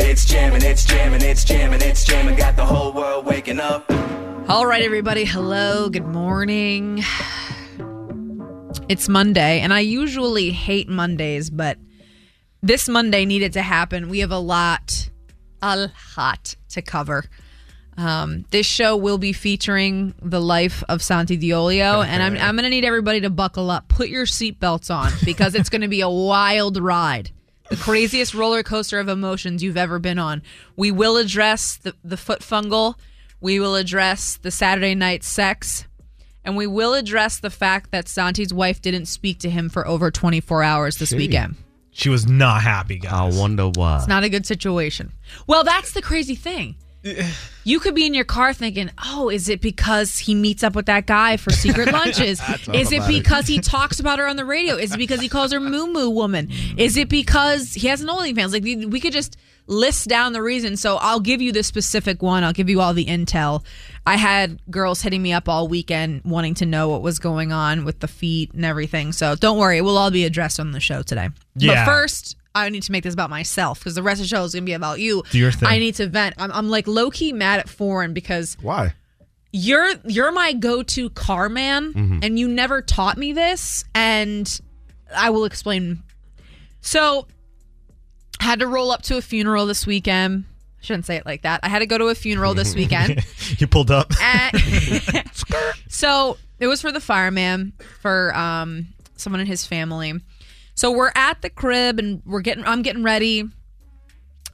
It's jamming, it's jamming, it's jamming, it's jamming. Got the whole world waking up. All right, everybody. Hello. Good morning. It's Monday, and I usually hate Mondays, but this Monday needed to happen. We have a lot, a lot to cover. Um, this show will be featuring the life of Santi Diolio, and I'm, I'm going to need everybody to buckle up. Put your seatbelts on because it's going to be a wild ride. The craziest roller coaster of emotions you've ever been on. We will address the, the foot fungal. We will address the Saturday night sex. And we will address the fact that Santi's wife didn't speak to him for over 24 hours this Gee. weekend. She was not happy, guys. I wonder why. It's not a good situation. Well, that's the crazy thing. You could be in your car thinking, "Oh, is it because he meets up with that guy for secret lunches? is it about it. because he talks about her on the radio? Is it because he calls her Moo Moo Woman? Is it because he has an OnlyFans? Like we we could just list down the reasons. So I'll give you the specific one. I'll give you all the intel. I had girls hitting me up all weekend wanting to know what was going on with the feet and everything. So don't worry, it will all be addressed on the show today. Yeah. But first, I need to make this about myself because the rest of the show is going to be about you. Do your thing. I need to vent. I'm, I'm like low key mad at Foreign because Why? you're you're my go to car man, Mm-hmm. and you never taught me this, and I will explain. So, had to roll up to a funeral this weekend. I shouldn't say it like that. I had to go to a funeral this weekend. you pulled up. So it was for the fireman for um someone in his family. So we're at the crib and we're getting I'm getting ready.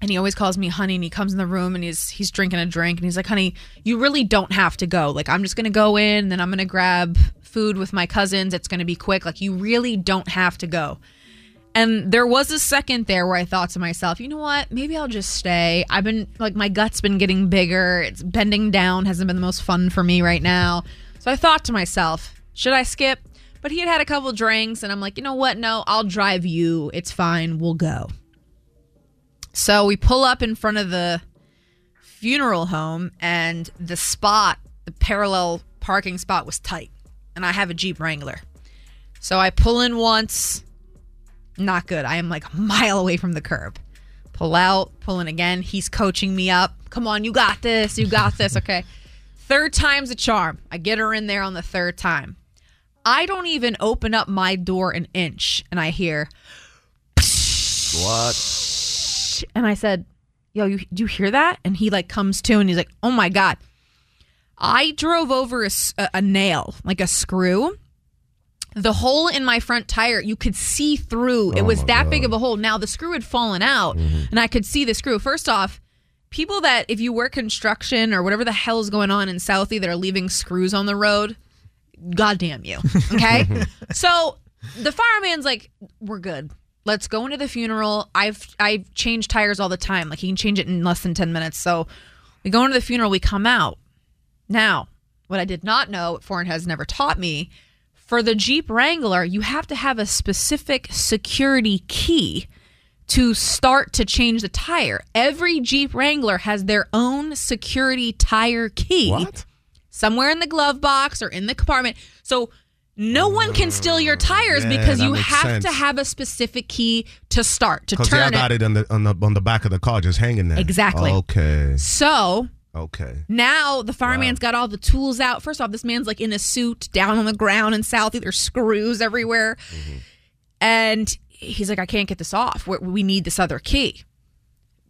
And he always calls me honey and he comes in the room and he's he's drinking a drink and he's like, "Honey, you really don't have to go. Like I'm just going to go in, then I'm going to grab food with my cousins. It's going to be quick. Like you really don't have to go." And there was a second there where I thought to myself, you know what? Maybe I'll just stay. I've been like my gut's been getting bigger. It's bending down hasn't been the most fun for me right now. So I thought to myself, should I skip? But he had had a couple drinks and I'm like, you know what? No, I'll drive you. It's fine. We'll go. So we pull up in front of the funeral home and the spot, the parallel parking spot was tight. And I have a Jeep Wrangler. So I pull in once, not good. I am like a mile away from the curb. Pull out, pull in again. He's coaching me up. Come on, you got this. You got this. Okay. Third time's a charm. I get her in there on the third time. I don't even open up my door an inch and I hear, What? and I said, Yo, you, do you hear that? And he like comes to and he's like, Oh my God. I drove over a nail, like a screw. The hole in my front tire, you could see through. it oh was that big of a hole. Now the screw had fallen out, mm-hmm. and I could see the screw. First off, people that if you work construction or whatever the hell is going on in Southie that are leaving screws on the road, goddamn you. Okay, so the fireman's like, "We're good. Let's go into the funeral." I've I've changed tires all the time. Like he can change it in less than ten minutes. So we go into the funeral. We come out. Now, what I did not know, what Foreign has never taught me, for the Jeep Wrangler, you have to have a specific security key to start to change the tire. Every Jeep Wrangler has their own security tire key What? Somewhere in the glove box or in the compartment. So no one can steal your tires Yeah, because you have sense. to have a specific key to start to Because I turn got it. it on the on the on the back of the car, just hanging there. Exactly. Okay. So Okay. now the fireman's got all the tools out. First off, this man's like in a suit down on the ground in Southie. There's screws everywhere. Mm-hmm. And he's like, I can't get this off. We need this other key.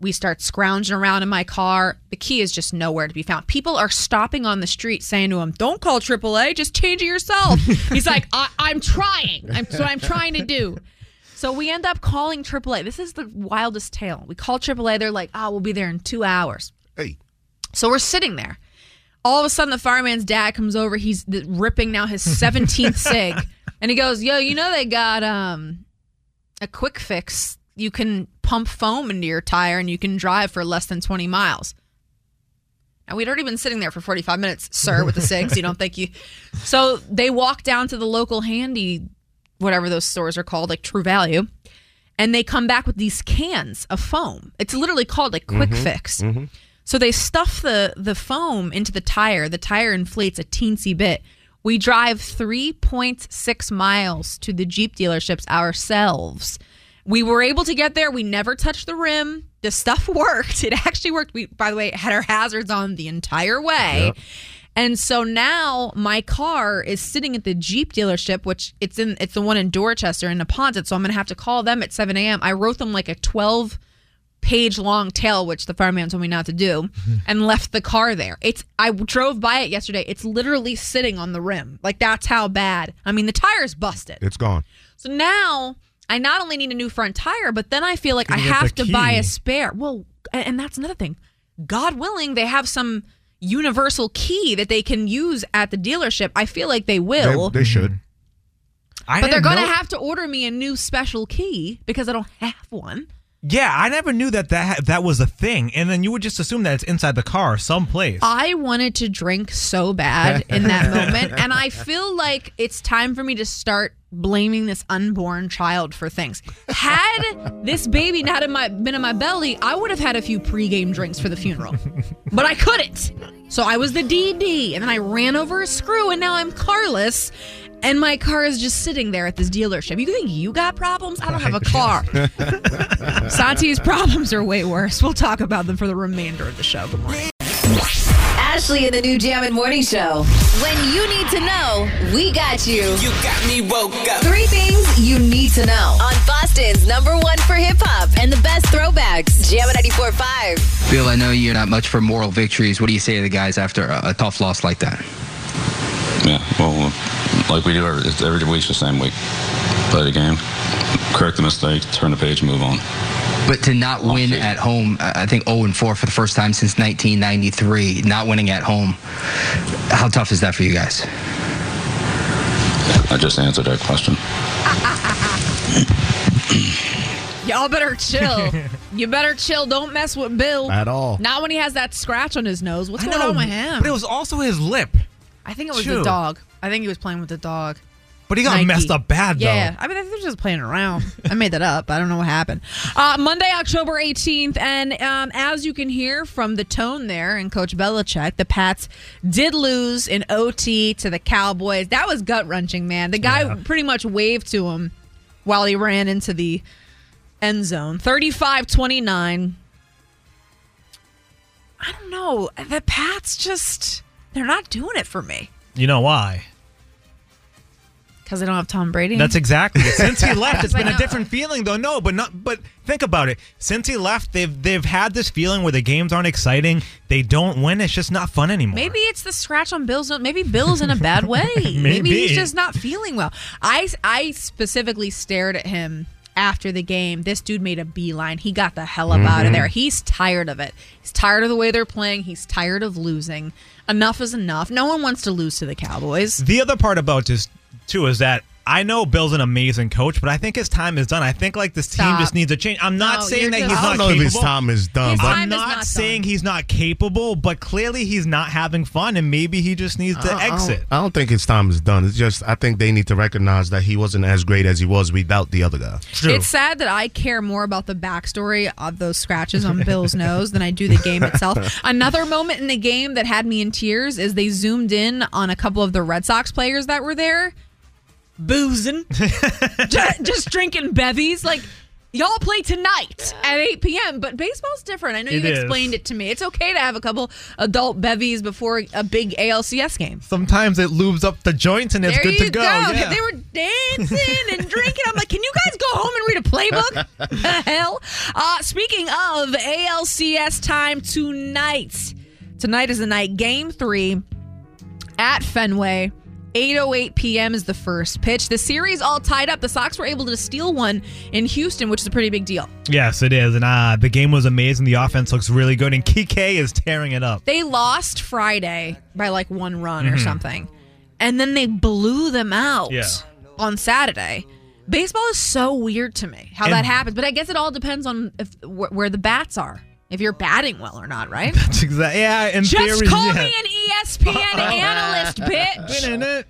We start scrounging around in my car. The key is just nowhere to be found. People are stopping on the street saying to him, Don't call AAA, just change it yourself. he's like, I, I'm trying. I'm, that's what I'm trying to do. So we end up calling AAA. This is the wildest tale. We call AAA. They're like, Oh, we'll be there in two hours. Hey. So we're sitting there. All of a sudden, the fireman's dad comes over. He's th- ripping now his 17th cig. And he goes, Yo, you know they got um a quick fix you can pump foam into your tire and you can drive for less than 20 miles. Now we'd already been sitting there for 45 minutes, sir, with the cigs. You don't think you So they walk down to the local handy whatever those stores are called, like True Value, and they come back with these cans of foam. It's literally called like Quick mm-hmm. Fix. Mm-hmm. So they stuff the the foam into the tire. The tire inflates a teensy bit. We drive 3.6 miles to the Jeep dealerships ourselves. We were able to get there. We never touched the rim. The stuff worked. It actually worked. We, by the way, had our hazards on the entire way. And so now my car is sitting at the Jeep dealership, which it's in it's the one in Dorchester in Neponset. So I'm gonna have to call them at 7 a.m. I wrote them like a 12 page long tale, which the fireman told me not to do, and left the car there. It's I drove by it yesterday. It's literally sitting on the rim. Like that's how bad. I mean, the tire's busted. It's gone. So now I not only need a new front tire, but then I feel like I Can you get have to buy a spare. Well, and that's another thing. God willing, they have some universal key that they can use at the dealership. I feel like they They, will. they should. I but they're going to have to order me a new special key because I don't have one. Yeah, I never knew that that that was a thing, and then you would just assume that it's inside the car someplace. I wanted to drink so bad in that moment, and I feel like it's time for me to start blaming this unborn child for things. Had this baby not in my been in my belly, I would have had a few pregame drinks for the funeral, but I couldn't. So I was the DD, and then I ran over a screw, and now I'm carless. And my car is just sitting there at this dealership. You think you got problems? I don't have a car. Santi's problems are way worse. We'll talk about them for the remainder of the show. Good morning. Ashley in the new Jam and Morning Show. When you need to know, we got you. You got me woke up. Three things you need to know on Boston's number one for hip hop and the best throwbacks. Jam 94.5. Bill, I know you're not much for moral victories. What do you say to the guys after a, a tough loss like that? Yeah, well, like we do every, it's every week's the same week. Play the game, correct the mistake, turn the page, move on. But to not oh, win at home, I I think 0 and 4 for the first time since 1993, not winning at home. How tough is that for you guys? I just answered that question. Y'all better chill. you better chill. Don't mess with Bill At all. Not when he has that scratch on his nose. What's I going know, on with him? but it was also his lip. I think it was Chew. the dog. I think he was playing with the dog. But he got Nike. messed up bad though. Yeah, I mean, I think they're just playing around. I made that up. I don't know what happened. Uh, Monday, October 18th, and um, as you can hear from the tone there and Coach Belichick, the Pats did lose in OT to the Cowboys. That was gut wrenching, man. The guy Yeah. pretty much waved to him while he ran into the end zone. 35 29. I don't know. The Pats just, they're not doing it for me You know why? Because they don't have Tom Brady. That's exactly it. Since he left, it's been a different feeling though. No, but not but think about it. Since he left, they've they've had this feeling where the games aren't exciting. They don't win. It's just not fun anymore. Maybe it's the scratch on Bill's. Maybe Bill's in a bad way. Maybe. Maybe. he's just not feeling well. I I specifically stared at him after the game. This dude made a beeline. He got the hell up out of mm-hmm. there. He's tired of it. He's tired of the way they're playing. He's tired of losing. Enough is enough. No one wants to lose to the Cowboys. The other part about this too is that I know Bill's an amazing coach, but I think his time is done. I think like this team just needs a change. I'm not No, saying you're that just- he's I not don't know capable. if his time is done, His but time I'm not, not saying done. he's not capable, but clearly he's not having fun, and maybe he just needs to I- I don't- exit. I don't think his time is done. It's just I think they need to recognize that he wasn't as great as he was without the other guy. True. It's sad that I care more about the backstory of those scratches on Bill's nose than I do the game itself. Another moment in the game that had me in tears is they zoomed in on a couple of the Red Sox players that were there, boozing, just, just drinking bevies. Like, y'all play tonight at 8 p.m., but baseball's different. I know you've explained it to me. It's okay to have a couple adult bevies before a big ALCS game. Sometimes it lubes up the joints and it's there good you to go. Yeah. They were dancing and drinking. I'm like, can you guys go home and read a playbook? the hell? Uh, speaking of ALCS time tonight. Tonight is the night. Game three at Fenway. 8:08 p.m. is the first pitch. The series all tied up. The Sox were able to steal one in Houston, which is a pretty big deal. Yes, it is. And uh, the game was amazing. The offense looks really good, and Kike is tearing it up. They lost Friday by like one run Mm-hmm. or something. And then they blew them out Yeah. on Saturday. Baseball is so weird to me how And- that happens, but I guess it all depends on if wh- where the bats are. If you're batting well or not, right? That's exactly. Yeah, in Just theory, call yeah. me an ESPN analyst, bitch.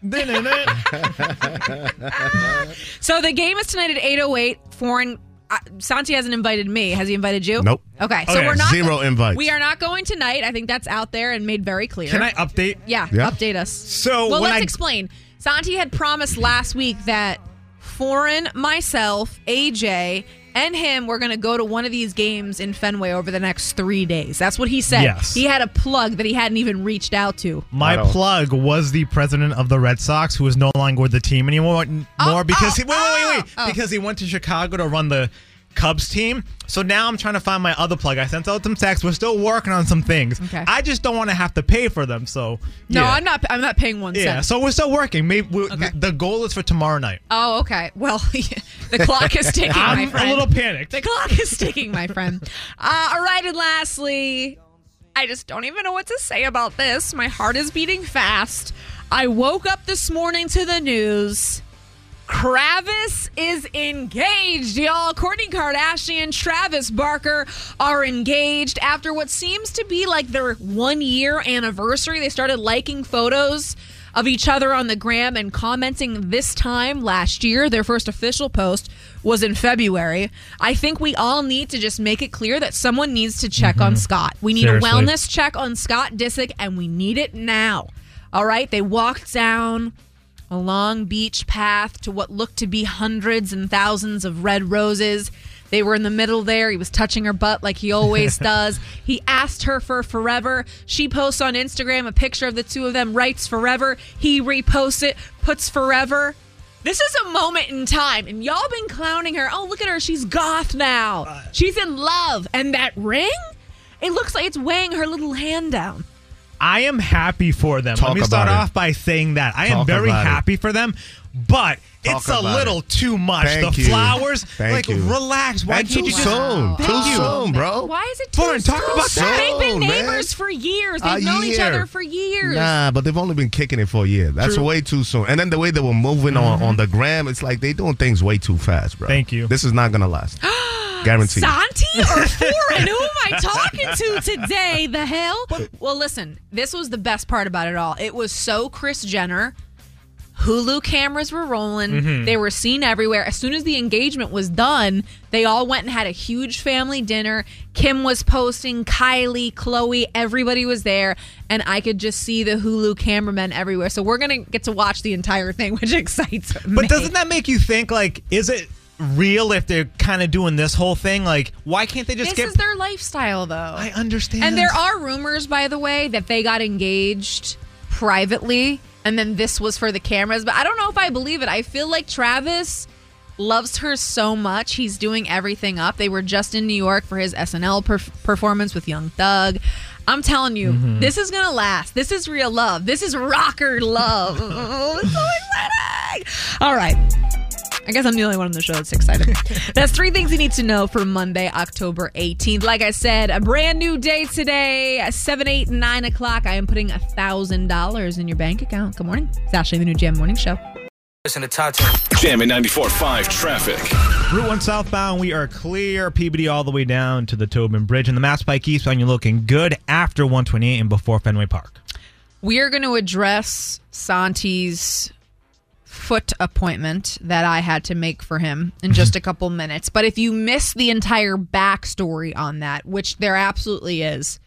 So the game is tonight at 8:08. Foreign. Uh, Santi hasn't invited me. Has he invited you? Nope. Okay, so Okay. we're not Zero invites. We are not going tonight. I think that's out there and made very clear. Can I update? Yeah, Yeah. update us. So well, let's I- explain. Santi had promised last week that Foreign, myself, AJ, and him were going to go to one of these games in Fenway over the next three days. That's what he said. Yes. He had a plug that he hadn't even reached out to. My plug was the president of the Red Sox, who is no longer with the team anymore. Oh, more because oh, he wait, wait, wait, wait, oh. oh. because he went to Chicago to run the Cubs team. So now I'm trying to find my other plug. I sent out some texts. We're still working on some things. Okay. I just don't want to have to pay for them. So No, yeah. I'm not. I'm not paying one Yeah, so we're still working. Maybe we, Okay. the, the goal is for tomorrow night. Oh, okay. Well, the clock is ticking, my friend. I'm friend. a little panicked. The clock is ticking, my friend. Uh, all right, and lastly, I just don't even know what to say about this. My heart is beating fast. I woke up this morning to the news. Kravis is engaged, y'all. Kourtney Kardashian, Travis Barker are engaged after what seems to be like their one year anniversary. They started liking photos of each other on the gram and commenting this time last year. Their first official post was in February. I think we all need to just make it clear that someone needs to check on mm-hmm. Scott. We need Seriously. a wellness check on Scott Disick, and we need it now. All right, they walked down a long beach path to what looked to be hundreds and thousands of red roses. They were in the middle there. He was touching her butt like he always does. He asked her for forever. She posts on Instagram a picture of the two of them, writes forever. He reposts it, puts forever. This is a moment in time, and y'all been clowning her. Oh, look at her. She's goth now. She's in love. And that ring? It looks like it's weighing her little hand down. I am happy for them. Talk Let me start about it. off by saying that I am very about it. happy for them, but Talk it's a little it. too much. Thank the you. flowers, Thank like you. relax. Why And can't too you just soon. Thank Too you. soon, bro. Why is it too Fine, talk soon? about that. They've been Soon, man. neighbors for years. They've A known each other for years. Nah, but they've only been kicking it for a year. That's True. way too soon. And then the way they were moving on on mm-hmm. the gram, it's like they doing things way too fast, bro. Thank you. This is not gonna last. Guaranteed. Santi or Foreign? Who am I talking to today? The hell? Well, listen, this was the best part about it all. It was so Kris Jenner. Hulu cameras were rolling. Mm-hmm. They were seen everywhere. As soon as the engagement was done, they all went and had a huge family dinner. Kim was posting, Kylie, Khloé, everybody was there. And I could just see the Hulu cameramen everywhere. So we're going to get to watch the entire thing, which excites me. But doesn't that make you think? Like, is it real if they're kind of doing this whole thing? Like, why can't they just this get? is their lifestyle, though. I understand. And there are rumors, by the way, that they got engaged privately and then this was for the cameras. But I don't know if I believe it. I feel like Travis loves her so much. He's doing everything up. They were just in New York for his SNL perf- performance with Young Thug. I'm telling you, Mm-hmm. this is to last. This is real love. This is rocker love. Oh, it's so exciting. All right. I guess I'm the only one on the show that's excited. That's three things you need to know for Monday, October 18th. Like I said, a brand new day today, at 7, 8, 9 o'clock. I am putting $1,000 in your bank account. Good morning. It's Ashley, the new Jam Morning Show. Listen to top 10. Jamming 94.5 traffic. Route 1 southbound, we are clear. PBD all the way down to the Tobin Bridge. And the Mass Pike eastbound, you're looking good after 128 and before Fenway Park. We are going to address Santi's foot appointment that I had to make for him in just a couple minutes. But if you miss the entire backstory on that, which there absolutely is,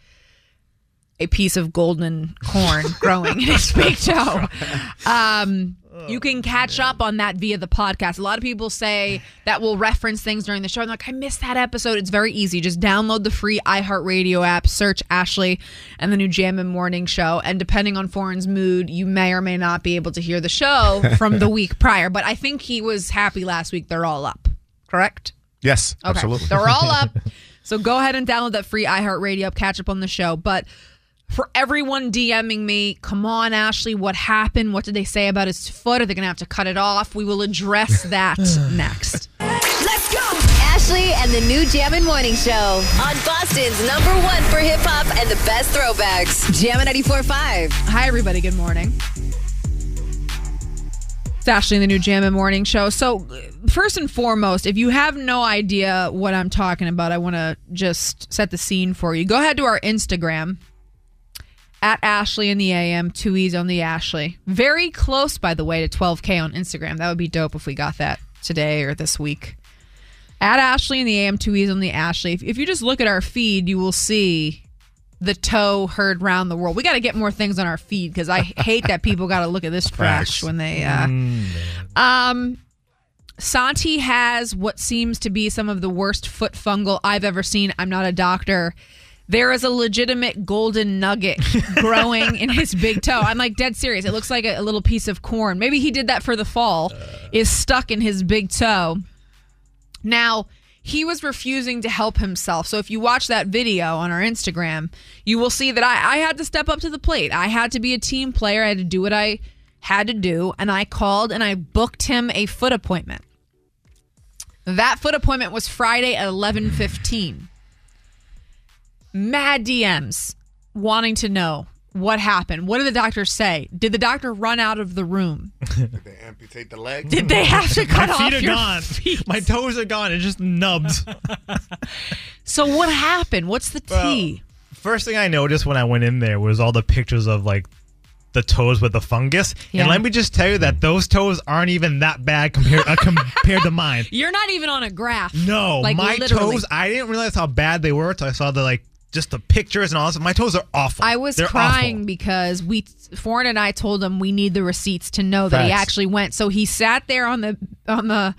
a piece of golden corn growing in his big toe. Um, you can catch up on that via the podcast. A lot of people say that will reference things during the show. I'm like, I missed that episode. It's very easy. Just download the free iHeartRadio app, search Ashley and the new Jam and Morning Show. And depending on Foreign's mood, you may or may not be able to hear the show from the week prior. But I think he was happy last week. They're all up, correct? Yes, Okay. absolutely. They're all up. So go ahead and download that free iHeartRadio app, catch up on the show. But for everyone DMing me, come on, Ashley, what happened? What did they say about his foot? Are they going to have to cut it off? We will address that next. Let's go! Ashley and the new Jammin' Morning Show on Boston's number one for hip hop and the best throwbacks. Jammin' 94.5. Hi, everybody. Good morning. It's Ashley in the new Jam and Morning Show. So, first and foremost, if you have no idea what I'm talking about, I want to just set the scene for you. Go ahead to our Instagram at Ashley in the AM, two E's on the Ashley. Very close, by the way, to 12K on Instagram. That would be dope if we got that today or this week. At Ashley in the AM, two E's on the Ashley. If, if you just look at our feed, you will see the toe heard round the world. We got to get more things on our feed because I hate that people got to look at this trash Facts. when they. Uh, um, Santi has what seems to be some of the worst foot fungal I've ever seen. I'm not a doctor. There is a legitimate golden nugget growing in his big toe. I'm like dead serious. It looks like a, a little piece of corn. Maybe he did that for the fall. Uh. Is stuck in his big toe. Now, he was refusing to help himself. So if you watch that video on our Instagram, you will see that I, I had to step up to the plate. I had to be a team player. I had to do what I had to do. And I called and I booked him a foot appointment. That foot appointment was Friday at 11:15. Mad DMs wanting to know what happened. What did the doctor say? Did the doctor run out of the room? Did they amputate the leg? Did they have to cut My off feet are your gone. feet? My toes are gone. It's just nubs. So what happened? What's the tea? First thing I noticed when I went in there was all the pictures of like the toes with the fungus. Yeah. And let me just tell you that those toes aren't even that bad compared uh, compared to mine. You're not even on a graph. No, Like, my literally. toes. I didn't realize how bad they were until I saw the like just the pictures and all this. My toes are awful. I was They're crying awful. because we Foreign and I told him we need the receipts to know that he actually went. So he sat there on the on the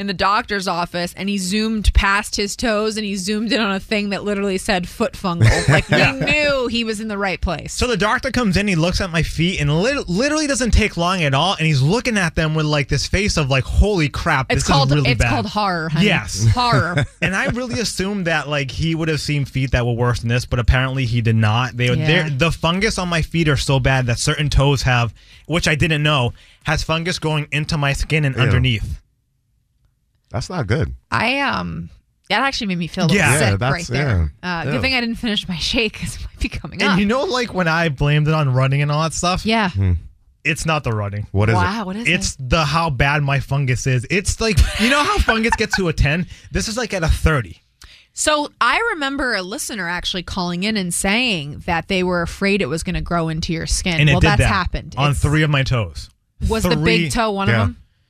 in the doctor's office and he zoomed past his toes and he zoomed in on a thing that literally said foot fungal. Like we knew he was in the right place. So the doctor comes in, he looks at my feet, and lit- literally doesn't take long at all. And he's looking at them with like this face of like, "Holy crap, it's this called is really it's bad." called horror. Honey. Yes. horror. and I really assumed that like he would have seen feet that were worse than this, but apparently he did not. They Yeah. they're the fungus on my feet are so bad that certain toes have, which I didn't know, has fungus going into my skin and Ew. underneath. That's not good. I um that actually made me feel a little Yeah, sick that's- right there. yeah. Uh, Ew. good thing I didn't finish my shake because it might be coming up. And you know, like when I blamed it on running and all that stuff, yeah. it's not the running. What is it? wow. What is It's it? the how bad my fungus is. It's like you know how fungus gets to a ten. This is like at a thirty. So I remember a listener actually calling in and saying that they were afraid it was going to grow into your skin. And it well, did that's that happened. on It's- three of my toes. Was the Three- big toe one Yeah. of them?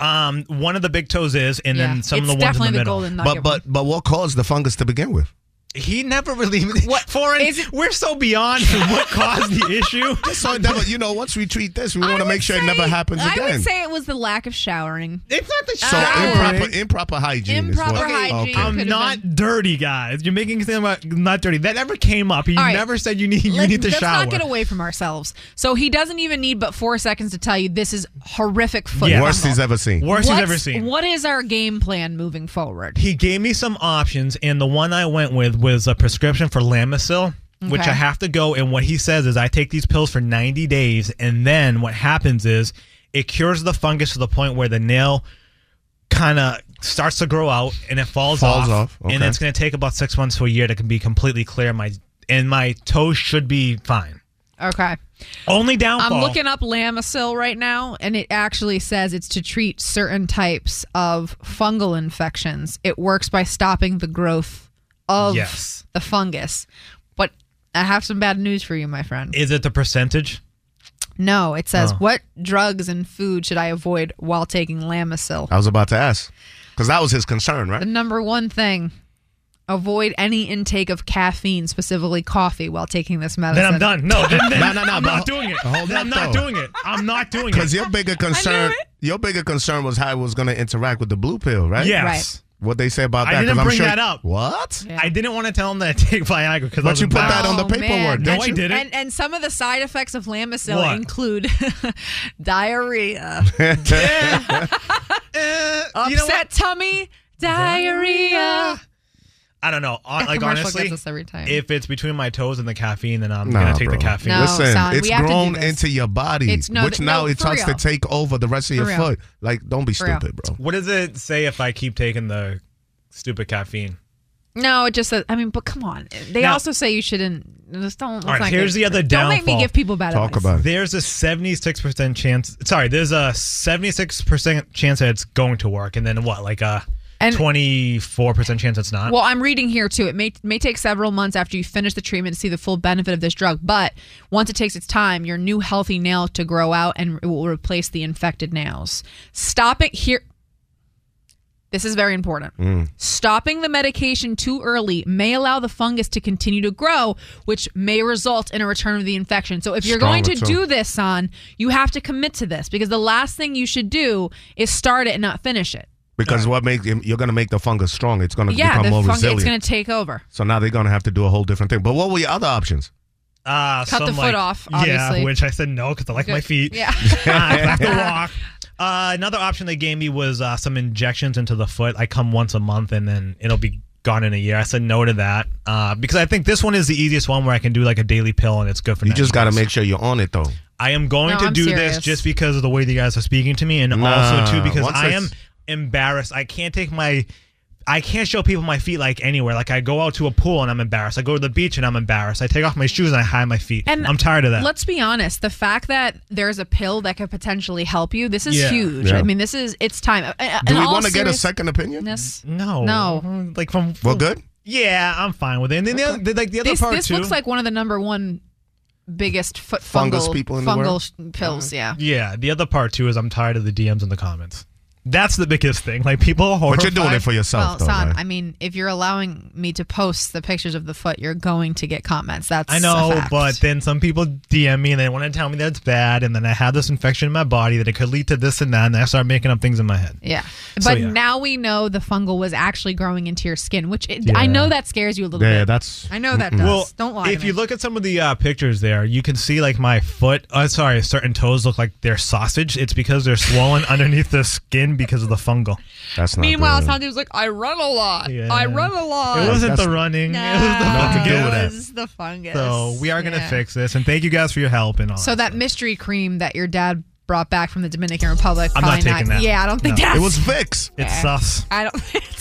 Um, one of the big toes is, and Yeah. then some it's of the ones in definitely the the, middle. golden nugget. But but but what caused the fungus to begin with? He never really. What- Foreign. is it- we're so beyond what caused the issue. So never, you know, once we treat this, we want to make sure it never happens I again. would say it was the lack of showering. It's not the so showering. improper improper hygiene. Improper is what, hygiene. Okay. I'm could've not dirty, guys. You're making it sound about not dirty. That never came up. He All right. never said you need you Let, need to us shower. not get away from ourselves. So he doesn't even need but four seconds to tell you this is horrific foot. Yeah. Worst he's ever seen. Worst he's ever seen. What is our game plan moving forward? He gave me some options, and the one I went with was a prescription for Lamisil, which I have to go. And what he says is, I take these pills for 90 days, and then what happens is it cures the fungus to the point where the nail kind of starts to grow out and it falls, Falls off, off, and it's going to take about six months to a year to be completely clear. My and my toes should be fine. Okay. Only downfall. I'm looking up Lamisil right now, and it actually says it's to treat certain types of fungal infections. It works by stopping the growth of Yes. the fungus. But I have some bad news for you, my friend. Is it the percentage? No, it says Oh. what drugs and food should I avoid while taking Lamisil? I was about to ask because that was his concern, right? The number one thing. Avoid any intake of caffeine, specifically coffee, while taking this medicine. Then I'm done. No, then, then No, no, no, I'm not doing it. hold Then up, I'm not though. doing it. I'm not doing it. Because your bigger concern, your bigger concern was how it was going to interact with the blue pill, right? Yes. Right. What they say about that? I 'cause didn't I'm bring sure- that up. What? I didn't want to tell him that I take Viagra because But you put that on the Oh, paperwork, man. No, didn't I you? didn't. And, and some of the side effects of Lamisil What? include diarrhea, Uh, you know upset tummy, diarrhea. I don't know. That Like honestly, gets us every time. if it's between my toes and the caffeine, then I'm Nah, gonna take bro. the caffeine. No, Listen, son, it's we have to do grown into your body, It's- no, which th- now no, it for starts to take over the rest of your real. foot. Like, don't be For real. stupid, bro. What does it say if I keep taking the stupid caffeine? No, it just says. I mean, but come on. They Now- also say you shouldn't. Just don't. let's All right, not here's get- the other Don't make me give people bad Talk advice. about it. There's a 76% chance. Sorry, there's a 76% chance that it's going to work, and then what? Like a And- 24% chance it's not. Well, I'm reading here too. It may may take several months after you finish the treatment to see the full benefit of this drug, but once it takes its time, your new healthy nail to grow out and it will replace the infected nails. Stopping here. This is very important. Mm. Stopping the medication too early may allow the fungus to continue to grow, which may result in a return of the infection. So if you're going to Stronger, too. do this, son, you have to commit to this because the last thing you should do is start it and not finish it. Because what makes you're going to make the fungus strong. It's going to Yeah, become the more fungus resilient. it's going to take over. so now they're going to have to do a whole different thing. But what were your other options? Uh, Cut the foot like- off, obviously. Yeah, which I said no because I like my feet. Yeah. I have to walk. Uh, another option they gave me was uh, some injections into the foot. I come once a month and then it'll be gone in a year. I said no to that uh, because I think this one is the easiest one where I can do like a daily pill and it's good for You 90 just got to make sure you're on it, though. I am going No, to I'm do serious. this just because of the way the guys are speaking to me, and Nah, also too because I it's- am embarrassed. I can't take my, I can't show people my feet like anywhere. Like I go out to a pool and I'm embarrassed. I go to the beach and I'm embarrassed. I take off my shoes and I hide my feet. And I'm tired of that. Let's be honest. The fact that there's a pill that could potentially help you, this is Yeah. huge. Yeah. I mean, this is it's time. Do in we want to get a second opinion? Yes. no, No. like from We're good. Yeah, I'm fine with it. And then the, other, like the other This, part this too. looks like one of the number one biggest foot Fungus fungal, people in the fungal world? pills. Yeah. yeah, the other part too is I'm tired of the DMs and the comments. That's the biggest thing. Like people are But you're doing it for yourself, Well, though, son, right? I mean, if you're allowing me to post the pictures of the foot, you're going to get comments. That's I know, fact. but then some people DM me and they want to tell me that it's bad, and then I have this infection in my body that it could lead to this and that, and I start making up things in my head. Yeah. So, But yeah. now we know the fungal was actually growing into your skin, which it, I know that scares you a little Yeah, bit. Yeah, that's. I know that does. Well, Don't lie. if to you me. look at some of the uh, pictures there, you can see like my foot. Uh, sorry, certain toes look like they're sausage. It's because they're swollen underneath the skin because of the fungal. That's not Meanwhile, good. Santi was like, "I run a lot. Yeah. I run a lot." It wasn't that's- the running. No, it was the Nothing to do fungus. with that. it was the fungus. So we are going to Yeah. fix this, and thank you guys for your help and all. So that mystery cream that your dad brought back from the Dominican Republic. I'm not probably taking that. Yeah, I don't think No. that's. It was Vicks. it's sus. I don't.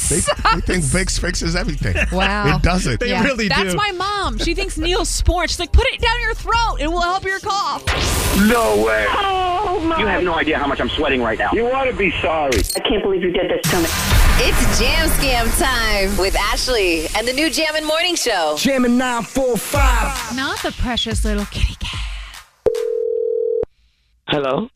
They, they think Vicks fixes everything. Wow. It doesn't. They really do. That's do. my mom. She thinks Neosporin. She's like, put it down your throat. It will help your cough. No way. Oh, you have no idea how much I'm sweating right now. You ought to be sorry. I can't believe you did this to me. It's Jam Scam time with Ashley and the new Jammin' Morning Show. Jamming 945. Not the precious little kitty cat. Hello.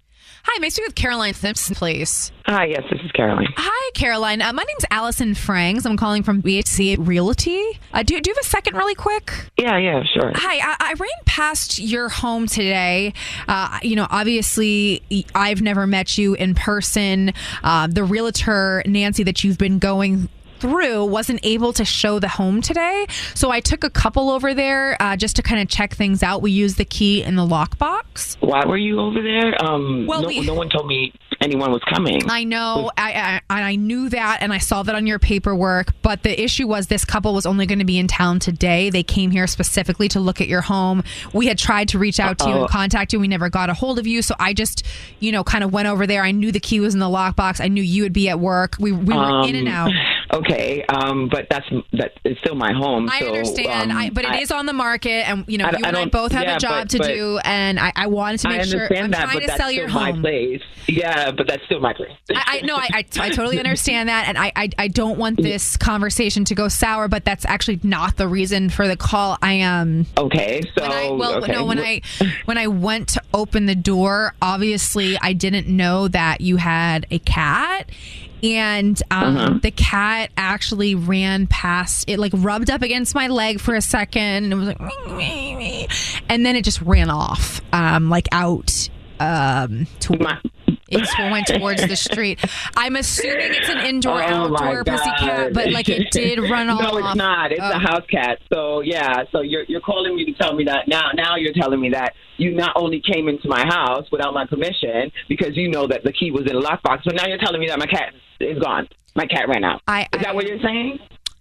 Hi, may I speak with Caroline Simpson, please? Hi, yes, this is Caroline. Hi, Caroline. Uh, my name's Allison Franks. I'm calling from BHC Realty. Uh, do, do you have a second, really quick? Yeah, yeah, sure. Hi, I, I ran past your home today. Uh, you know, obviously, I've never met you in person. Uh, the realtor, Nancy, that you've been going through wasn't able to show the home today. So I took a couple over there uh, just to kind of check things out. We used the key in the lockbox. Why were you over there? Um, Well, no, we- no one told me anyone was coming. I know, I, I I knew that, and I saw that on your paperwork. But the issue was this couple was only going to be in town today. They came here specifically to look at your home. We had tried to reach out to you and contact you. We never got a hold of you, so I just, you know, kind of went over there. I knew the key was in the lockbox. I knew you would be at work. We we were in and out. Okay, um, but that's that is still my home. I so, understand, um, I, but it is on the market, and you know, I- you I and I both have yeah, a job but- to but- do, and I, I wanted to I make sure. I'm that, trying but to sell your home. place. Yeah, but that's still my place. I, I no, I, I, I totally understand that, and I, I I don't want this conversation to go sour, but that's actually not the reason for the call. I um Okay, so when I, well okay. no when I when I went to open the door, obviously I didn't know that you had a cat. And um, Uh-huh. the cat actually ran past it, like rubbed up against my leg for a second, and it was like, and then it just ran off, um, like out um, to it went towards the street. I'm assuming it's an indoor Oh outdoor pussy cat, but like it did run off. No, it's not. It's Oh. a house cat. So yeah. So you're you're calling me to tell me that now. Now you're telling me that you not only came into my house without my permission because you know that the key was in the lockbox, but now you're telling me that my cat is gone. My cat ran out. I, is that what you're saying?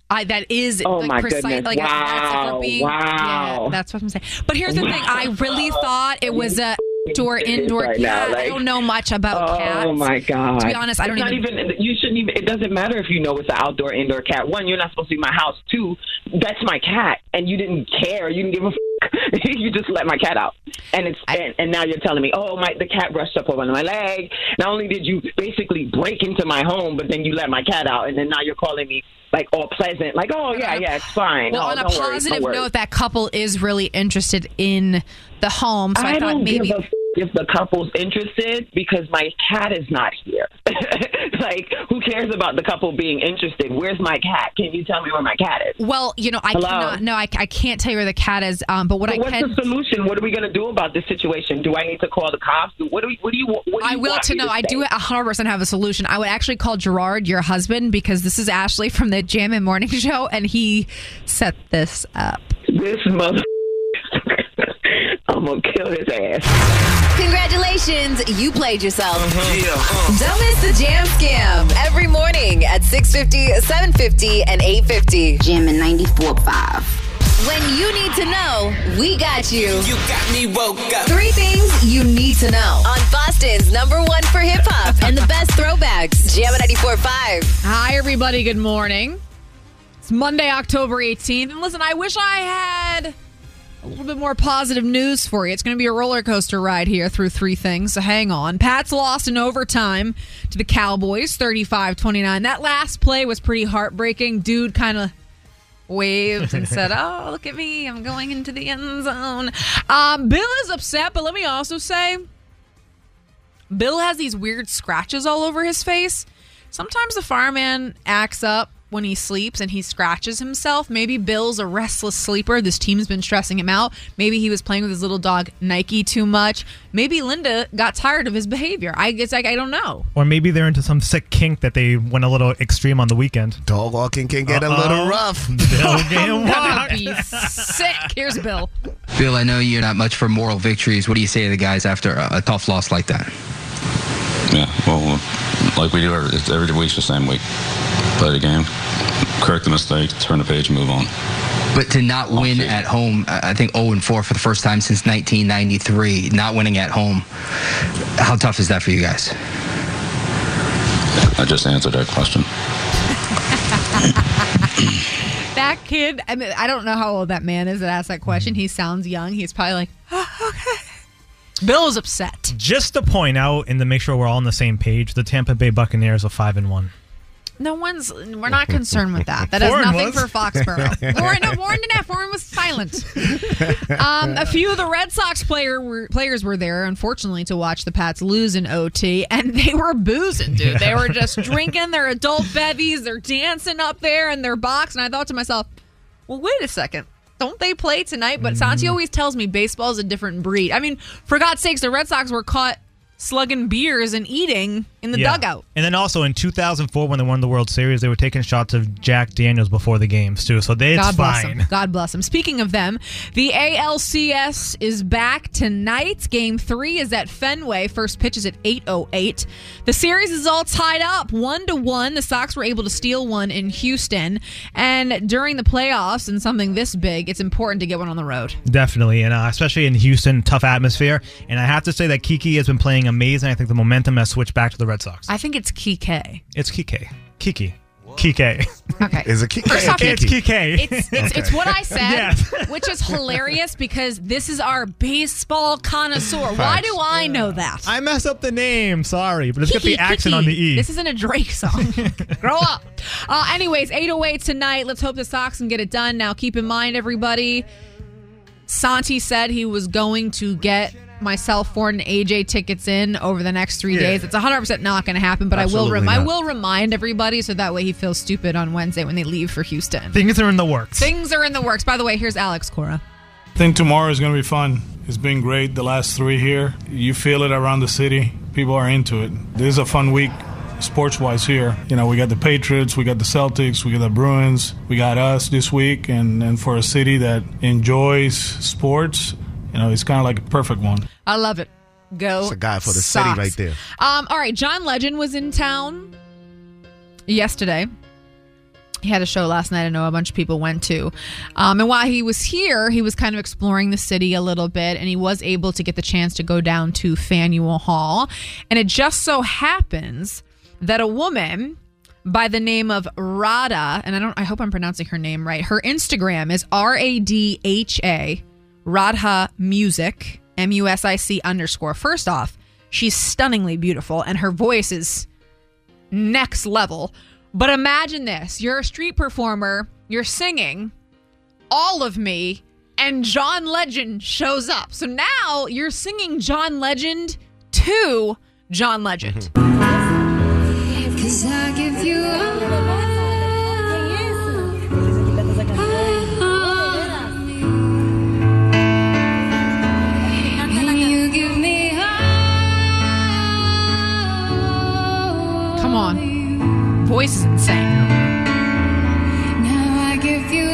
I that is Oh like my precise. goodness. Like Wow. being, Wow. Yeah, that's what I'm saying. But here's the thing: I really thought it was a outdoor indoor right now, cat. I don't know much about oh cats. Oh my god! To be honest, I don't even. even. You shouldn't even. It doesn't matter if you know it's an outdoor indoor cat. One, you're not supposed to be in my house. Two, that's my cat, and you didn't care. You didn't give a. F- you just let my cat out, and it's and, and now you're telling me, oh my, the cat brushed up on my leg. Not only did you basically break into my home, but then you let my cat out, and then now you're calling me like all pleasant, like oh yeah, yeah, it's fine. Well, oh, on a positive worry. note, that couple is really interested in the home. So I, I, thought maybe. Give a f- if the couple's interested because my cat is not here. like, who cares about the couple being interested? Where's my cat? Can you tell me where my cat is? Well, you know, I Hello? cannot. No, I, I can't tell you where the cat is. Um, but what I what's can. the solution? What are we going to do about this situation? Do I need to call the cops? What do we? What do you? What do you I will want to know. I say? do 100% have a solution. I would actually call Gerard, your husband, because this is Ashley from the Jam and Morning Show, and he set this up. This mother. I'm gonna kill his ass. Congratulations, you played yourself. Uh-huh. Don't miss the Jam Scam every morning at 6.50, 7.50, and 8.50. Jam in 94.5. When you need to know, we got you. You got me woke up. Three things you need to know on Boston's number one for hip hop and the best throwbacks. Jam 94.5. Hi, everybody. Good morning. It's Monday, October 18th. And listen, I wish I had a little bit more positive news for you. It's going to be a roller coaster ride here through three things. So hang on. Pats lost in overtime to the Cowboys, 35 29. That last play was pretty heartbreaking. Dude kind of waved and said, Oh, look at me. I'm going into the end zone. Um, Bill is upset, but let me also say, Bill has these weird scratches all over his face. Sometimes the fireman acts up when he sleeps and he scratches himself. Maybe Bill's a restless sleeper. This team's been stressing him out. Maybe he was playing with his little dog Nike too much. Maybe Linda got tired of his behavior. I guess like I don't know. Or maybe they're into some sick kink that they went a little extreme on the weekend. Dog walking can get a Uh-oh. little rough. Bill getting I'm walked. be sick. Here's Bill. Bill, I know you're not much for moral victories. What do you say to the guys after a, a tough loss like that? Yeah, well, like we do every, it's every week's the same week. Play the game, correct the mistake, turn the page, and move on. But to not win at home, I I think 0 and 4 for the first time since 1993, not winning at home. How tough is that for you guys? I just answered that question. That kid, I mean, I don't know how old that man is that asked that question. He sounds young. He's probably like, "Oh, okay. Bill is upset. Just to point out and to make sure we're all on the same page, the Tampa Bay Buccaneers are five and one. No one's. We're not concerned with that. That has nothing was. for Foxborough. Warren, no, Warren didn't have. Warren was silent. Um, a few of the Red Sox player were, players were there, unfortunately, to watch the Pats lose in OT, and they were boozing, dude. They were just drinking their adult bevies. They're dancing up there in their box, and I thought to myself, well, wait a second. Don't they play tonight? But Santi mm. always tells me baseball is a different breed. I mean, for God's sakes, the Red Sox were caught slugging beers and eating in the Yeah. dugout. And then also in 2004, when they won the World Series, they were taking shots of Jack Daniels before the games too. So they, it's God bless fine. them. God bless them. Speaking of them, the ALCS is back tonight. Game three is at Fenway. First pitch is at 8.08. The series is all tied up, one to one. The Sox were able to steal one in Houston. And during the playoffs and something this big, it's important to get one on the road. Definitely, and uh, especially in Houston, tough atmosphere. And I have to say that Kiki has been playing amazing. I think the momentum has switched back to the Red Sox. I think it's Kike. It's Kike. Kiki. Kike. Okay. Is it Kike? First off, It's Kike. It's, it's, it's what I said, Yes. which is hilarious because this is our baseball connoisseur. Why do I know that? I mess up the name. Sorry, but it's got the Kiki, accent Kiki. on the E. This isn't a Drake song. Grow up. Uh, anyways, 808 tonight. Let's hope the Sox can get it done. Now, keep in mind, everybody, Santi said he was going to get myself, for an AJ tickets in over the next three Yeah. days. It's 100% not going to happen, but I will Absolutely rem- I will remind everybody so that way he feels stupid on Wednesday when they leave for Houston. Things are in the works. Things are in the works. By the way, here's Alex Cora. I think tomorrow is going to be fun. It's been great the last three here. You feel it around the city. People are into it. This is a fun week sports wise here. You know, we got the Patriots, we got the Celtics, we got the Bruins, we got us this week. And, and for a city that enjoys sports, you know, it's kind of like a perfect one. I love it. Go. It's a guy for the Sox. city right there. Um, all right, John Legend was in town yesterday. He had a show last night. I know a bunch of people went to. Um, and while he was here, he was kind of exploring the city a little bit, and he was able to get the chance to go down to Faneuil Hall. And it just so happens that a woman by the name of Radha, and I don't, I hope I'm pronouncing her name right. Her Instagram is R A D H A Radha Music M U S I C underscore. First off, she's stunningly beautiful, and her voice is next level. But imagine this: you're a street performer, you're singing, all of me, and John Legend shows up. So now you're singing John Legend to John Legend. Voice is insane. Now I give you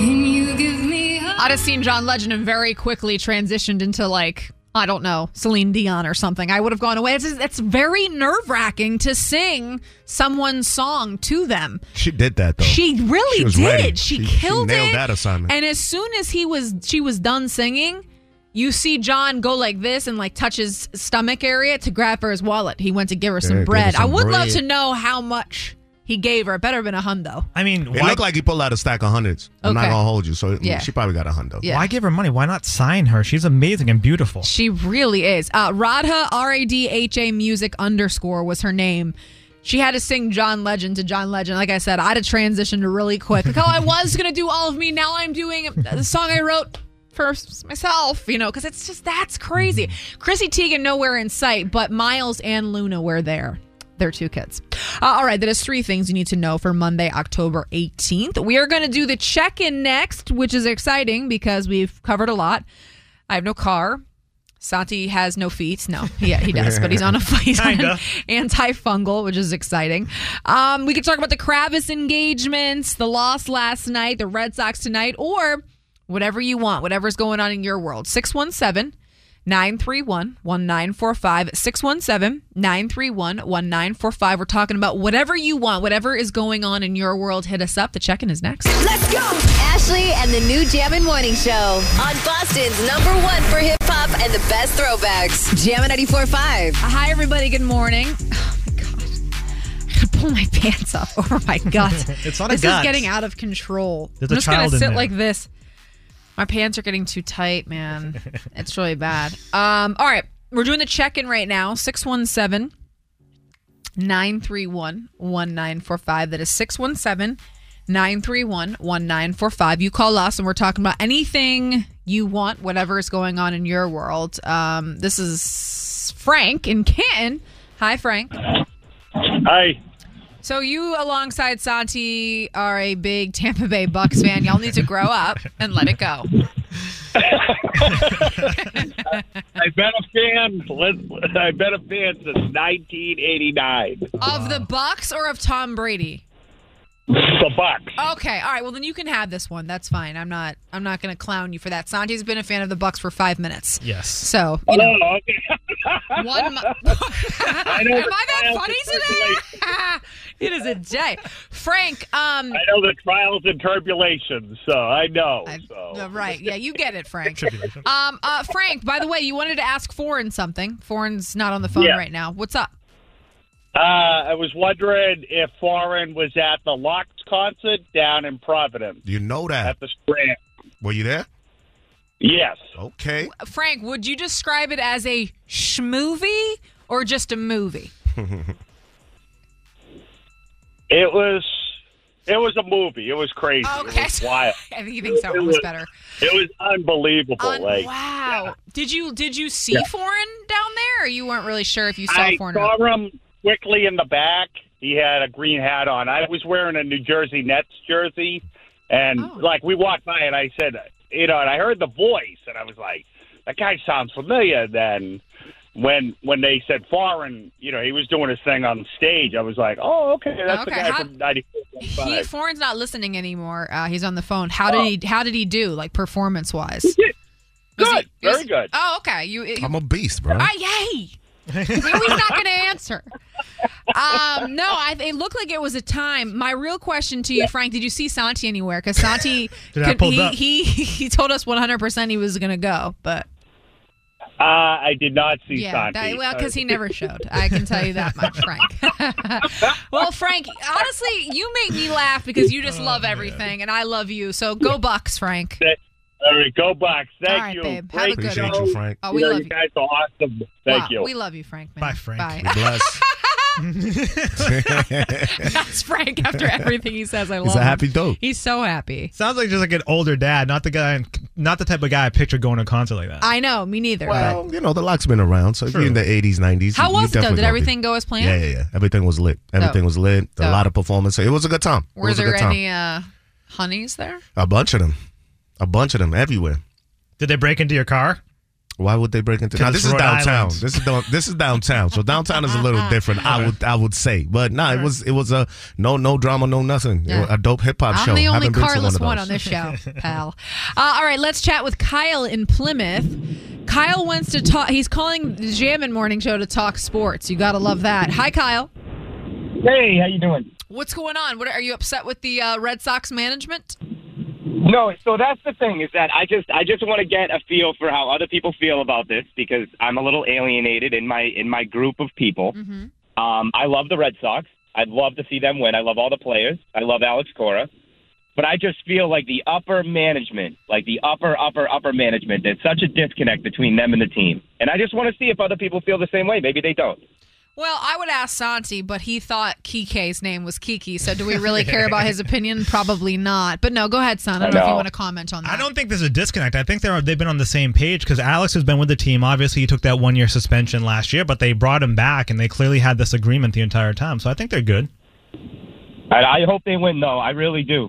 And you give me I'd have seen John Legend and very quickly transitioned into like I don't know Celine Dion or something. I would have gone away. It's, it's very nerve wracking to sing someone's song to them. She did that though. She really She did. She, She- she killed nailed it. that assignment. And as soon as he was, she was done singing. You see John go like this and like touch his stomach area to grab for his wallet. He went to give her Yeah, some give her bread. I some would love to know how much he gave her. It better have been a hundo. I mean, It looked like he pulled out a stack of hundreds. I'm not Okay. gonna hold you, so Yeah. she probably got a hundo. Yeah. Why give her money? Why not sign her? She's amazing and beautiful. She really is. Uh, Radha R A D H A Music underscore was her name. She had to sing John Legend to John Legend. Like I said, I had to transition to really quick. Like, oh, I was gonna do all of me. Now I'm doing the song I wrote for myself. You know, because it's just that's crazy. Chrissy Teigen nowhere in sight, but Miles and Luna were there. They're two kids. Uh, all right, that is three things you need to know for Monday, October 18th. We are going to do the check in next, which is exciting because we've covered a lot. I have no car. Santi has no feet. No, yeah, he does, but he's on a he's on an antifungal, which is exciting. Um, we could talk about the Kravis engagements, the loss last night, the Red Sox tonight, or whatever you want, whatever's going on in your world. 617 931 1945. 617 931 1945. We're talking about whatever you want, whatever is going on in your world. Hit us up. The check in is next. Let's go! Ashley and the new Jammin' Morning Show on Boston's number one for hip hop and the best throwbacks. Jammin' 94.5. Hi, everybody. Good morning. Oh, my God. I gotta pull my pants up over my gut. It's not a this gut. is getting out of control. There's I'm a just gonna child in sit there. like this. My pants are getting too tight, man. it's really bad. Um, all right. We're doing the check in right now. 617 931 1945. That is 617 931 1945. You call us and we're talking about anything you want, whatever is going on in your world. Um, this is Frank in Canton. Hi, Frank. Hi. So you, alongside Santi, are a big Tampa Bay Bucks fan. Y'all need to grow up and let it go. I've been a fan. let's- I've been a fan since 1989. Of the Bucks or of Tom Brady? The Bucks. Okay, all right. Well, then you can have this one. That's fine. I'm not. I'm not going to clown you for that. Santi's been a fan of the Bucks for five minutes. Yes. So oh, you know, Oh, okay. one. Mo- I Am I that funny today? it is a day. Frank. Um. I know the trials and tribulations, so I know. so. uh, Right. Yeah, you get it, Frank. Um. Uh. Frank. By the way, you wanted to ask Foreign something. Foreign's not on the phone Yeah. right now. What's up? Uh, I was wondering if Foreign was at the Lox concert down in Providence You know that. at the Strand. Were you there? Yes. Okay. Frank, would you describe it as a schmovie or just a movie? It was. It was a movie. It was crazy. Okay. It was wild. I think you think so. It was better. It was unbelievable. Un- like wow. Did you did you see Yeah. Foreign down there, or you weren't really sure if you saw I Foreign? or saw him quickly in the back. He had a green hat on. I was wearing a New Jersey Nets jersey, and Oh. like we walked by, and I said, you know, and I heard the voice, and I was like, that guy sounds familiar. Then when when they said foreign, you know, he was doing his thing on stage. I was like, oh, okay, that's the Okay, guy how- from '94. He Foreign's not listening anymore. Uh, he's on the phone. How did he How did he do, like performance wise? Good, very good. Oh, okay. You. you I'm a beast, bro. Ah, yay! He's not going to answer. Um, no, I, it looked like it was a time. My real question to you, Frank, did you see Santi anywhere? Because Santi, could- he, he he told us 100 percent he was going to go, but Uh, I did not see yeah, Santi. that, well, because he Uh, never showed. I can tell you that much, Frank. well, Frank, honestly, you make me laugh because you Oh, just love everything, and I love you. So go Bucks, Frank. All right, go Bucks. Thank All right, you. babe. Have a good Appreciate show. you, Frank. Oh, we You know, love you you. guys are awesome. Thank Wow, you. We love you, Frank. Man. Bye, Frank. Bye. You're blessed. That's Frank after everything he says. I love He's a happy dope. He's so happy. Sounds like just like an older dad, not the guy, not the type of guy I picture going to a concert like that. I know, me neither. Well, you know, the Lox been around. So if you're in the 80s, 90s. How you- was you it though? Did everything be- go as planned? Yeah, yeah, yeah. Everything was lit. Everything was lit. A lot of performance. It was a good time. It Were was a there any uh, honeys there? A bunch of them. A bunch of them everywhere. Did they break into your car? Why would they break into? Now this is Rhode downtown. Island. This is down, this is downtown. So downtown is a little different. I would I would say, but no, it was it was a no no drama, no nothing. Yeah. a dope hip hop show. I'm show. the only Haven't been to carless one, one, on this show, pal. Uh, all right, let's chat with Kyle in Plymouth. Kyle wants to talk. He's calling the Jammin' Morning Show to talk sports. You got to love that. Hi, Kyle. Hey, how you doing? What's going on? What are you upset with the uh, Red Sox management? No, so that's the thing is that I just I just want to get a feel for how other people feel about this because I'm a little alienated in my in my group of people. Um, I love the Red Sox. I'd love to see them win. I love all the players. I love Alex Cora. But I just feel like the upper management, like the upper, upper, upper management, there's such a disconnect between them and the team. And I just want to see if other people feel the same way. Maybe they don't. Well, I would ask Santi, but he thought Kike's name was Kiki. So, do we really care about his opinion? Probably not. But no, go ahead, son. I don't know if you want to comment on that. I don't think there's a disconnect. I think they're they've been on the same page because Alex has been with the team. Obviously, he took that one year suspension last year, but they brought him back and they clearly had this agreement the entire time. So I think they're good. I, I hope they win, though. I really do.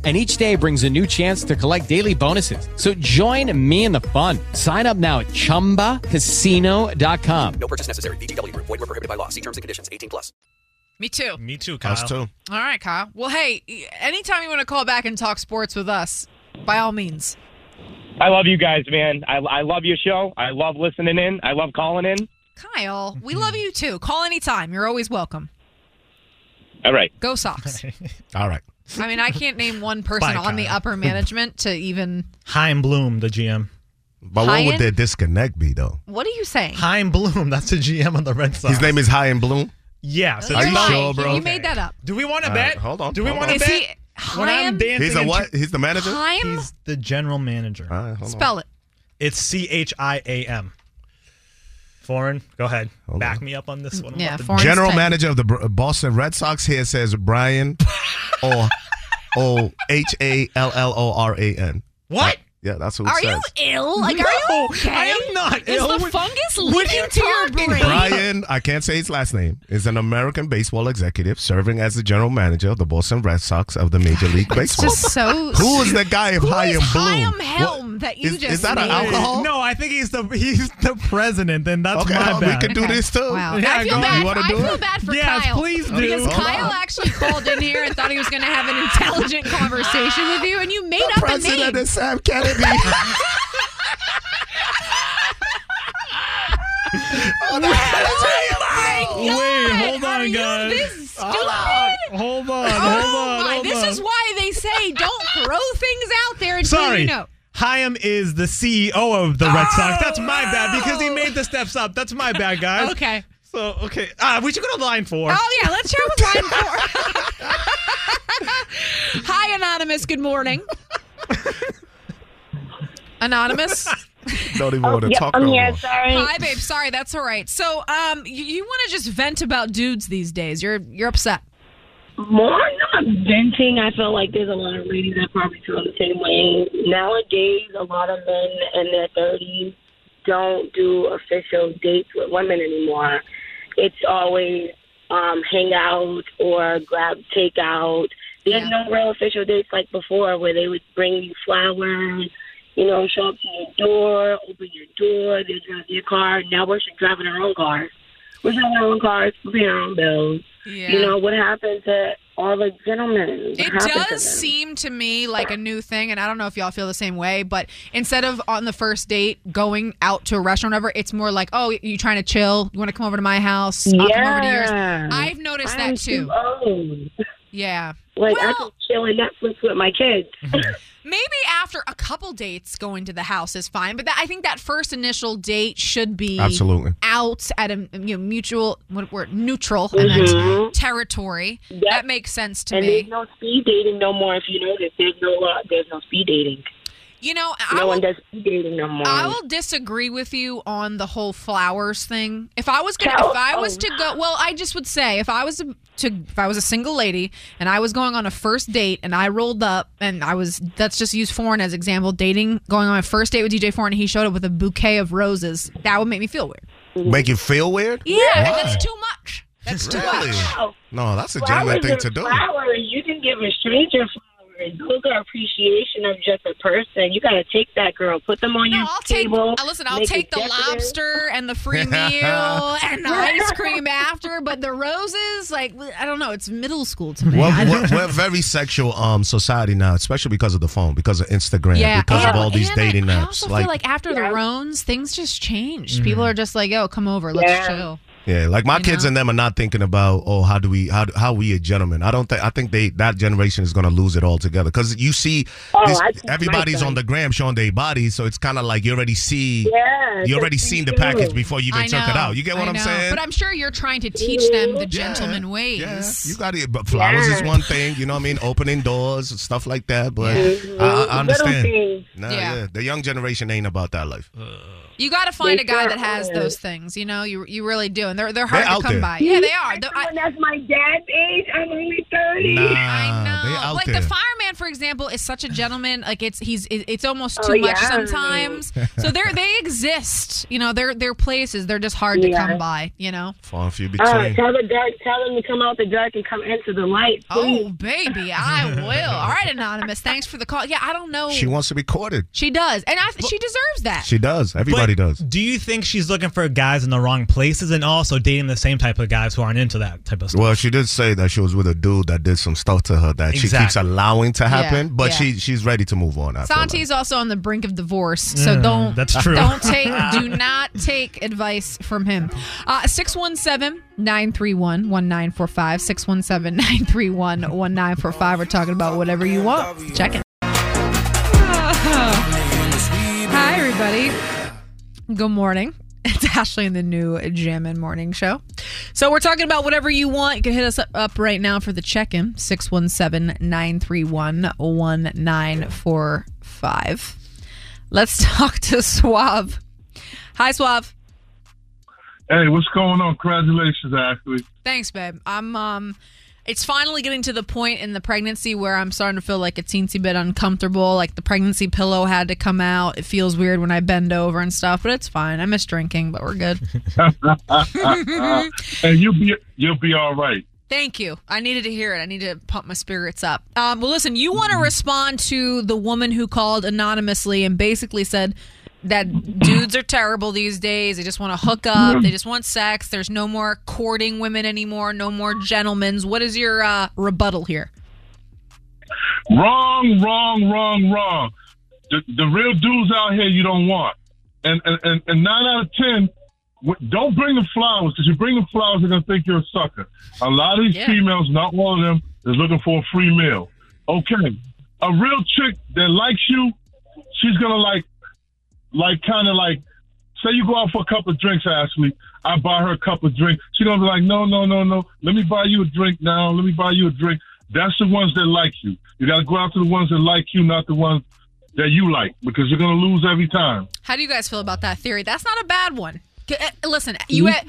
And each day brings a new chance to collect daily bonuses. So join me in the fun. Sign up now at chumbacasino.com. No purchase necessary. VGW Group. Void were prohibited by law. See terms and conditions. 18 plus. Me too. Me too, Kyle. Us too. All right, Kyle. Well, hey, anytime you want to call back and talk sports with us, by all means. I love you guys, man. I, I love your show. I love listening in. I love calling in. Kyle, we mm-hmm. love you too. Call anytime. You're always welcome. All right. Go Sox. All right. I mean, I can't name one person Bye, on the upper management to even. Chaim Bloom, the GM. But what Hyen? would their disconnect be though? What are you saying? Chaim Bloom, that's the GM on the Red Sox. His name is High and Bloom. Yeah. So Are You're lying. sure, bro? You made that up. Do we want to All bet? right, hold on, Do we hold want to on. Is bet? he When I'm Chaim? dancing He's a into- what? He's the manager. Chaim? He's the general manager. All right, hold on. Spell it. It's C H I A M. Foreign. Go ahead. Back me up on this one. I'm Yeah, about to- foreign General type. manager of the Br- Boston Red Sox here says Brian or O H A L L O R A N. What? Yeah, that's what it Are says. you ill? Like, are you okay? I am not Is ill. the fungus what are leaking you to your talking brain? Brian, I can't say his last name, is an American baseball executive serving as the general manager of the Boston Red Sox of the Major League Baseball. just so. Who is the guy of Who Chaim is Bloom? Chaim What- Helm that you is- just is that an named? alcohol? No, I think he's the he's the president, and that's Okay, my we bad. can do Okay. this too. Wow. Yeah, I feel go bad. You wanna I do feel it? bad for Yes, Kyle. please do. Because Hold Kyle on. actually called in here and thought he was going to have an intelligent conversation with you, and you made The up a name. president name. is Sam Kennedy. Oh my God. Wait, hold Are on, guys. this stupid? Hold on, hold on, Oh hold my! hold This on. is why they say don't throw things out there until Sorry. you know. Chaim is the CEO of the Red Sox. That's my bad because he made the steps up. That's my bad, guys. Okay. So okay, uh, we should go to line four. Oh yeah, let's share with line four. Hi, anonymous. Good morning. Anonymous. Don't even want to yep, talk I'm no here. more. Sorry. Hi, babe. Sorry, that's all right. So, um, you, you want to just vent about dudes these days? You're you're upset. More not venting. I feel like there's a lot of ladies that probably feel the same way. Nowadays, a lot of men in their 30s don't do official dates with women anymore. It's always um, hang out or grab takeout. There's no real official dates like before where they would bring you flowers, you know, show up to your door, open your door, they drive your car. Now we're driving our own cars. We're driving our own cars, we're paying our own bills. Yeah. You know, what happened to all the gentlemen? What It happened to does seem to me like a new thing, and I don't know if y'all feel the same way. But instead of on the first date going out to a restaurant, or whatever, it's more like, oh, you trying to chill? You want to come over to my house? I'll come over to yours. Yeah. I've noticed I'm that too. Yeah. Like I Well- can chill and Netflix with my kids. Maybe after a couple dates, going to the house is fine. But that, I think that first initial date should be Absolutely. out at a you know mutual what word neutral Mhm. and territory. That makes sense to and me. there's no speed dating no more. If you notice, there's no uh, there's no speed dating. You know, I will, one does speed dating no more. I will disagree with you on the whole flowers thing. If I was gonna, Cow- if I was oh. to go, well, I just would say if I was to, to, if I was a single lady and I was going on a first date and I rolled up and I was, let's just use Foreign as example, dating, going on my first date with DJ Foreign and he showed up with a bouquet of roses, that would make me feel weird. Make you feel weird? Yeah, Why? that's too much. That's too much. No, that's a Flowers gentleman thing to do. Flowers, you can give a stranger flowers. Those are appreciation of just a person. You got to take that girl, put them on your I'll table. uh, listen, I'll take the decorative. lobster and the free meal and the ice cream after, but the roses, like I don't know, it's middle school to me. We're, we're, we're very sexual um society now, especially because of the phone, because of Instagram, yeah, because of all these dating I, I apps. also like, feel like after the Rones, things just changed. Mhm. People are just like, "Yo, come over, let's Yeah. chill." Yeah, like my you kids know? and them are not thinking about oh how do we how do- how we a gentleman. I don't think I think they that generation is gonna lose it altogether because you see Oh, this, I think my everybody's on the gram showing their bodies, so it's kind of like you already see Yeah, you already seen the package before you even took it out. You get what I am saying? But I'm sure you're trying to teach them the gentleman ways. Yeah, you got it. But flowers is one thing, you know what I mean? Opening doors, stuff like that. But Yeah. I, I understand. Nah, Yeah. yeah. The young generation ain't about that life. You got to find a guy that has those things. You know, you you really do, and they're they're hard They're out to come there. by. Yeah, they are. They're- I- that's my dad's age, I'm only thirty. Nah, I know. out like there. the fireman, for example, is such a gentleman. Like it's he's it's almost Oh, too much yeah. sometimes. So they're they exist. You know, they're they're places. They're just hard to come by. You know. Far few between. right, tell the dark, tell them to come out the dark and come into the light. please. Oh baby, I will. All right, anonymous. Thanks for the call. Yeah, I don't know. She wants to be courted. She does, and I she deserves that. She does. Everybody But does. Do you think she's looking for guys in the wrong places and also dating the same type of guys who aren't into that type of stuff? Well, she did say that she was with a dude that did some stuff to her that she keeps allowing to happen, Yeah, but yeah. she she's ready to move on. I feel like. Santi's also on the brink of divorce, so Mm, don't that's true. don't take do not take advice from him. Uh 617-931-1945 617-931-1945 we're talking about whatever you want. Check it. Hi everybody. Good morning. It's Ashley in the new Jammin' Morning Show. So we're talking about whatever you want. You can hit us up, up right now for the check-in. 617-931-1945. Let's talk to Suave. Hi, Suave. Hey, what's going on? Congratulations, Ashley. Thanks, babe. I'm um it's finally getting to the point in the pregnancy where I'm starting to feel like a teensy bit uncomfortable. Like the pregnancy pillow had to come out. It feels weird when I bend over and stuff, but it's fine. I miss drinking, but we're good. and you'll be you'll be all right. Thank you. I needed to hear it. I need to pump my spirits up. Um, well, listen, you want to respond to the woman who called anonymously and basically said that dudes are terrible these days. They just want to hook up. They just want sex. There's no more courting women anymore. No more gentlemen's. What is your uh, rebuttal here? Wrong, wrong, wrong, wrong. The, the real dudes out here you don't want. And and, and, and nine out of ten, don't bring the flowers because you bring the flowers, they're gonna think you're a sucker. A lot of these Yeah. females, not one of them, is looking for a free meal. Okay, a real chick that likes you, she's gonna like, like kind of like, say you go out for a couple of drinks, Ashley. I buy her a couple of drinks. She's gonna be like, no, no, no, no. Let me buy you a drink now. Let me buy you a drink. That's the ones that like you. You gotta go out to the ones that like you, not the ones that you like, because you're gonna lose every time. How do you guys feel about that theory? That's not a bad one. Uh, Listen, you at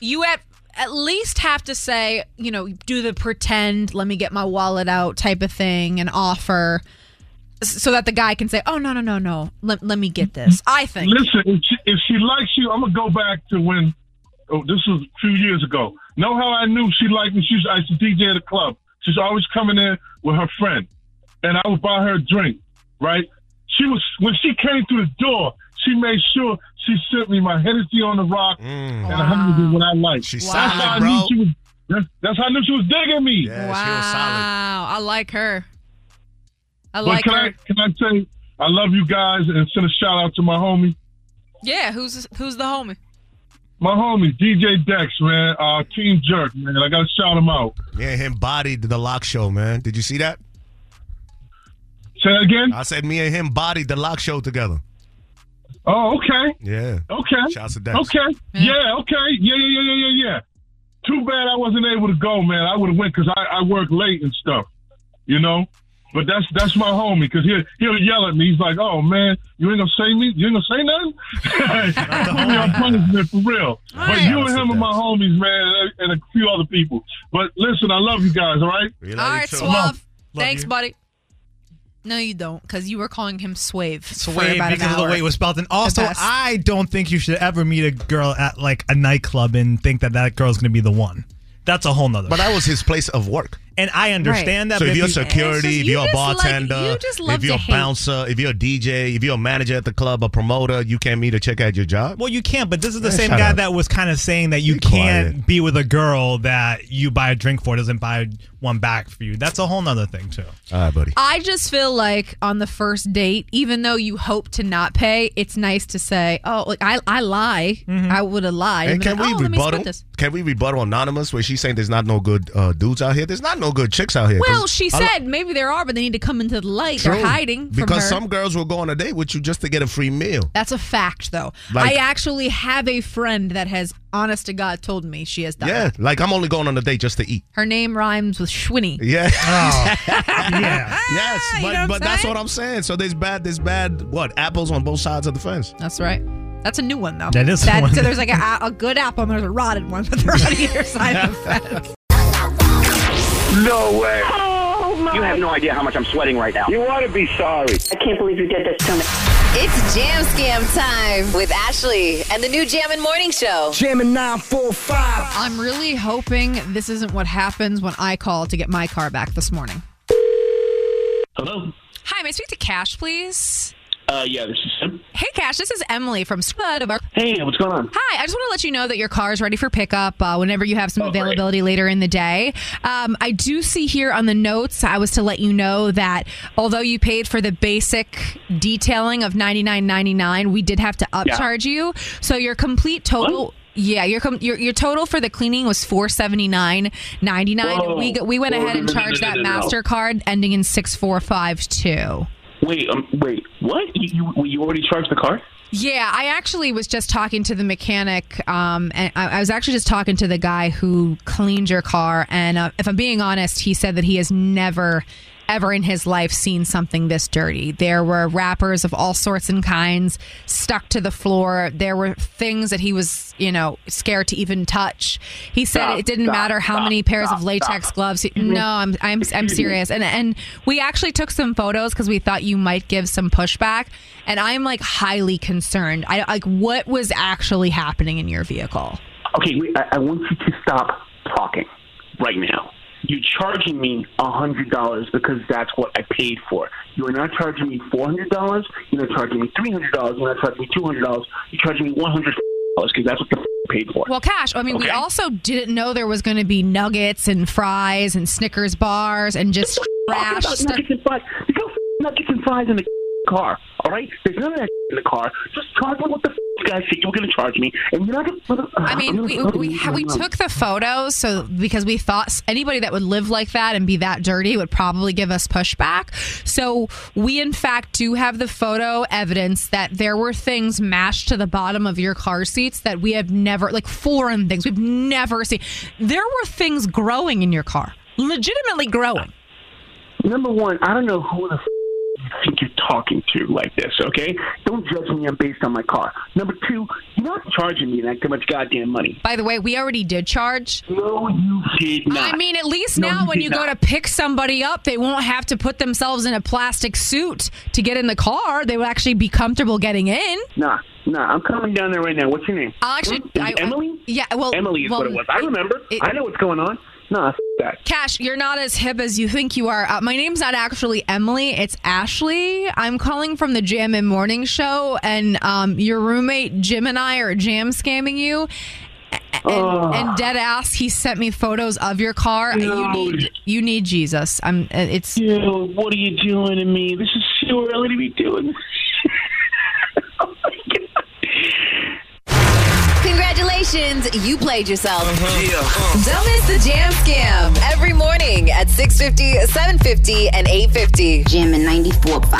you at at least have to say, you know, do the pretend, let me get my wallet out type of thing and offer so that the guy can say, "Oh no, no, no, no. Let, let me get this." I think. Listen, if she, if she likes you, I'm gonna go back to when. Oh, this was a few years ago. Know how I knew she liked me? She was, I used to DJ at a club. She's always coming in with her friend, and I would buy her a drink. Right? She was when she came through the door. She made sure she sent me my Hennessy on the rock mm. and a hundred of what I like. She's that's how I solid, knew bro. she was. That's, that's how I knew she was digging me. wow, I like her. I But like can her. I can I say I love you guys and send a shout out to my homie. Yeah, who's who's the homie? My homie, DJ Dex, man, uh, Team Jerk, man. I gotta shout him out. Me and him bodied the Lox show, man. Did you see that? Say that again? I said me and him bodied the Lox show together. Oh, okay. Yeah. Okay. Shouts to Dex. Okay. Yeah, okay. Yeah, yeah, yeah, yeah, yeah, yeah. Too bad I wasn't able to go, man. I would have went because I, I work late and stuff, you know? But that's that's my homie because he'll, he'll yell at me. He's like, oh, man, you ain't going to say me? You ain't going to say nothing? Put me on punishment for real. But you and him are my homies, man, and a few other people. But listen, I love you guys, all right? All right, Suave. Thanks, buddy. No, you don't, because you were calling him Swave. for Sway about an because of the way it was spelled. And also. I don't think you should ever meet a girl at like a nightclub and think that that girl's going to be the one. That's a whole nother. But that was his place of work. And I understand that. So if you're you- security, if you you're a just like- bartender, you just if you're a to hate. bouncer, if you're a DJ, if you're a manager at the club, a promoter, you can't meet a chick at your job. Well, you can't, but this is the Man, same guy up. that was kind of saying that you Be can't quiet. be with a girl that you buy a drink for doesn't buy one back for you. That's a whole nother thing too. All right, buddy. I just feel like on the first date, even though you hope to not pay, it's nice to say, "Oh, like I, I lie. I would have lied." And And can like, we oh, let me split rebuttal? Can we rebuttal anonymous where she's saying there's not no good uh, dudes out here? There's not no good chicks out here. Well, she a lo- said maybe there are, but they need to come into the light. True. They're hiding from because her. some girls will go on a date with you just to get a free meal. That's a fact, though. Like- I actually have a friend that has, honest to God, told me she has done. Yeah, that. like I'm only going on a date just to eat. Her name rhymes with Schwinny. Oh. Yeah. yeah. Yes, you but, know what I'm but that's saying? what I'm saying. So there's bad, there's bad, what apples on both sides of the fence. That's right. That's a new one, though. That is that, one. So there's like a, a good apple and there's a rotted one, but they're on either side of the fence. No way. Oh, you have no idea how much I'm sweating right now. You want to be sorry. I can't believe you did this to me. It's Jam Scam time with Ashley and the new Jammin' Morning Show. Jamming 945. I'm really hoping this isn't what happens when I call to get my car back this morning. Hello. Hi, may I speak to Cash, please? Uh, yeah, this is Sim. Hey, Cash, this is Emily from Spud. Of our Hey, what's going on? Hi, I just want to let you know that your car is ready for pickup uh, whenever you have some availability later in the day. Um, I do see here on the notes, I was to let you know that although you paid for the basic detailing of ninety nine ninety nine, we did have to upcharge you. So your complete total. Yeah, your, com- your your total for the cleaning was four seventy nine ninety nine. We we went Whoa, ahead and charged that. Mastercard ending in six four five two. Wait, um, wait, what? You, you you already charged the car? Yeah, I actually was just talking to the mechanic, um, and I, I was actually just talking to the guy who cleaned your car. And uh, if I'm being honest, he said that he has never, ever in his life seen something this dirty. There were wrappers of all sorts and kinds stuck to the floor. There were things that he was, you know, scared to even touch. He said Stop, it didn't stop, matter how stop, many pairs of latex gloves. No, I'm I'm I'm serious. And and we actually took some photos because we thought you might give some pushback. And I'm like highly concerned. I like what was actually happening in your vehicle. Okay, I, I want you to stop talking right now. You're charging me a hundred dollars because that's what I paid for. You are not charging me four hundred dollars. You're not charging me three hundred dollars. You're not charging me two hundred dollars. You're charging me one hundred dollars because that's what the f- paid for. Well, Cash, I mean, we also didn't know there was going to be nuggets and fries and Snickers bars and just trash. Nuggets and fries. There's no f- nuggets and fries in the car. All right, there's none of that in the car. Just charge me what the f- guys said you were going to charge me, and you're not going to. I mean, we we, ha- we took the photos so because we thought anybody that would live like that and be that dirty would probably give us pushback. So we in fact do have the photo evidence that there were things mashed to the bottom of your car seats that we have never like foreign things we've never seen. There were things growing in your car, legitimately growing. Number one, I don't know who the f- think you're talking to like this, okay? Don't judge me on based on my car. Number two, you're not charging me that much goddamn money. By the way, we already did charge. No, you did not. I mean, at least No, now you when you go to pick somebody up, they won't have to put themselves in a plastic suit to get in the car. They will actually be comfortable getting in. Nah, nah, I'm coming down there right now. What's your name? I'll actually- I- I- Emily? yeah, well- Emily is well, what it was. I remember. it- I know what's going on. F- that. Cash, you're not as hip as you think you are. Uh, my name's not actually Emily, it's Ashley. I'm calling from the Jammin' Morning Show, and um, your roommate Jim and I are jam scamming you. A- And, Oh. and dead ass, he sent me photos of your car. You need you need Jesus. I'm. uh, It's Yo, what are you doing to me? This is too early to be doing this. Congratulations, you played yourself. Uh-huh. Uh-huh. Don't miss the Jam Scam every morning at 6.50, 7.50, and 8.50. Jammin' 94.5.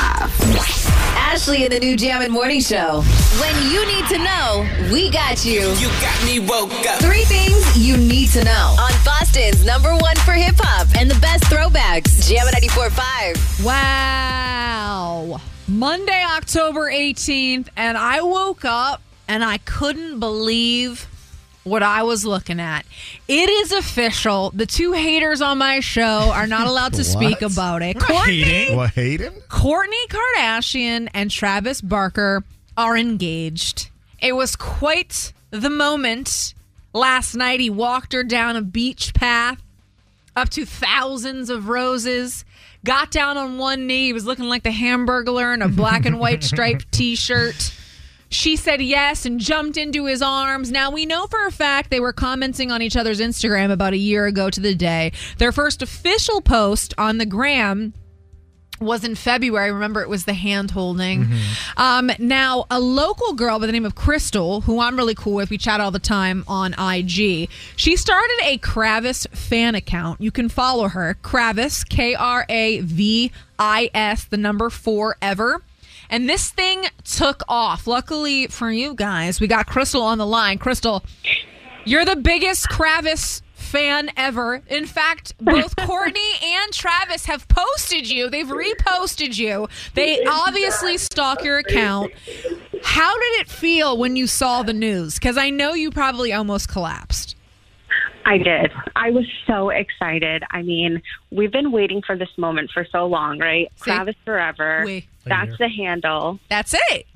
Ashley in the new Jammin' Morning Show. When you need to know, we got you. You got me woke up. Three things you need to know on Boston's number one for hip hop and the best throwbacks. Jam at 94.5. Wow. Monday, October 18th, and I woke up and I couldn't believe what I was looking at. It is official. The two haters on my show are not allowed to speak about it. Kourtney. What, hating? Kourtney Kardashian and Travis Barker are engaged. It was quite the moment last night. He walked her down a beach path up to thousands of roses. Got down on one knee. He was looking like the Hamburglar in a black and white striped T-shirt. She said yes and jumped into his arms. Now we know for a fact they were commenting on each other's Instagram about a year ago to the day. Their first official post on the gram was in February. Remember, it was the hand holding. Um, now, a local girl by the name of Crystal, who I'm really cool with, we chat all the time on IG. She started a Kravis fan account. You can follow her, Kravis, K R A V I S, the number four ever. And this thing took off. Luckily for you guys, we got Crystal on the line. Crystal, you're the biggest Kravis fan ever. In fact, both Kourtney and Travis have posted you. They've reposted you. They obviously stalk your account. How did it feel when you saw the news? Because I know you probably almost collapsed. I did. I was so excited. I mean, we've been waiting for this moment for so long, right? Travis Forever. Oui. That's the handle. That's it.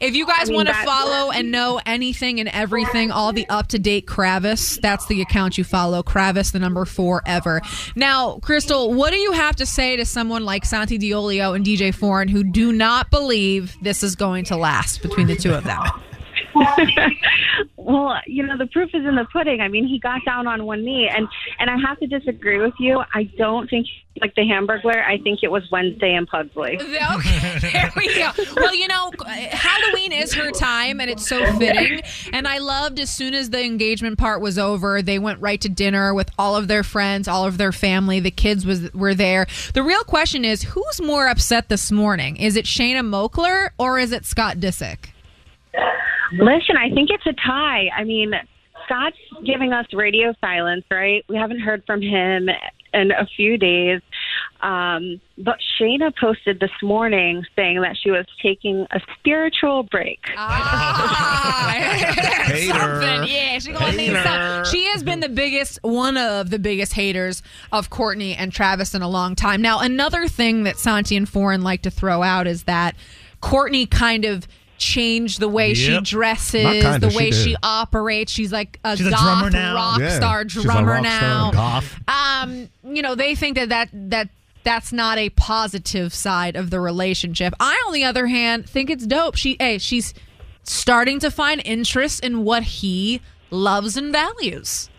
If you guys I mean, want to follow and know anything and everything, all the up to date Kravis, that's the account you follow. Kravis, the number four ever. Now, Crystal, what do you have to say to someone like Santi Diolio and DJ Foreign who do not believe this is going to last between the two of them? well, you know, the proof is in the pudding. I mean, he got down on one knee, and and I have to disagree with you. I don't think like the Hamburglar. I think it was Wednesday in Pugsley. Okay, there we go. Well, you know, Halloween is her time, and it's so fitting. And I loved as soon as the engagement part was over, they went right to dinner with all of their friends, all of their family. The kids was were there. The real question is, who's more upset this morning? Is it Shanna Moakler or is it Scott Disick? Listen, I think it's a tie. I mean, Scott's giving us radio silence, right? We haven't heard from him in a few days. Um, but Shanna posted this morning saying that she was taking a spiritual break. Something. Yeah, she gonna need some. She has been the biggest, one of the biggest haters of Kourtney and Travis in a long time. Now, another thing that Santi and Foreign like to throw out is that Kourtney kind of changed the way she dresses, kinda, the way did. she operates. She's like a She's a drummer now. rock Yeah, star she's a drummer rock now. star. Um, you know, they think that that that that's not a positive side of the relationship. I, on the other hand, think it's dope. She, hey, she's starting to find interest in what he loves and values.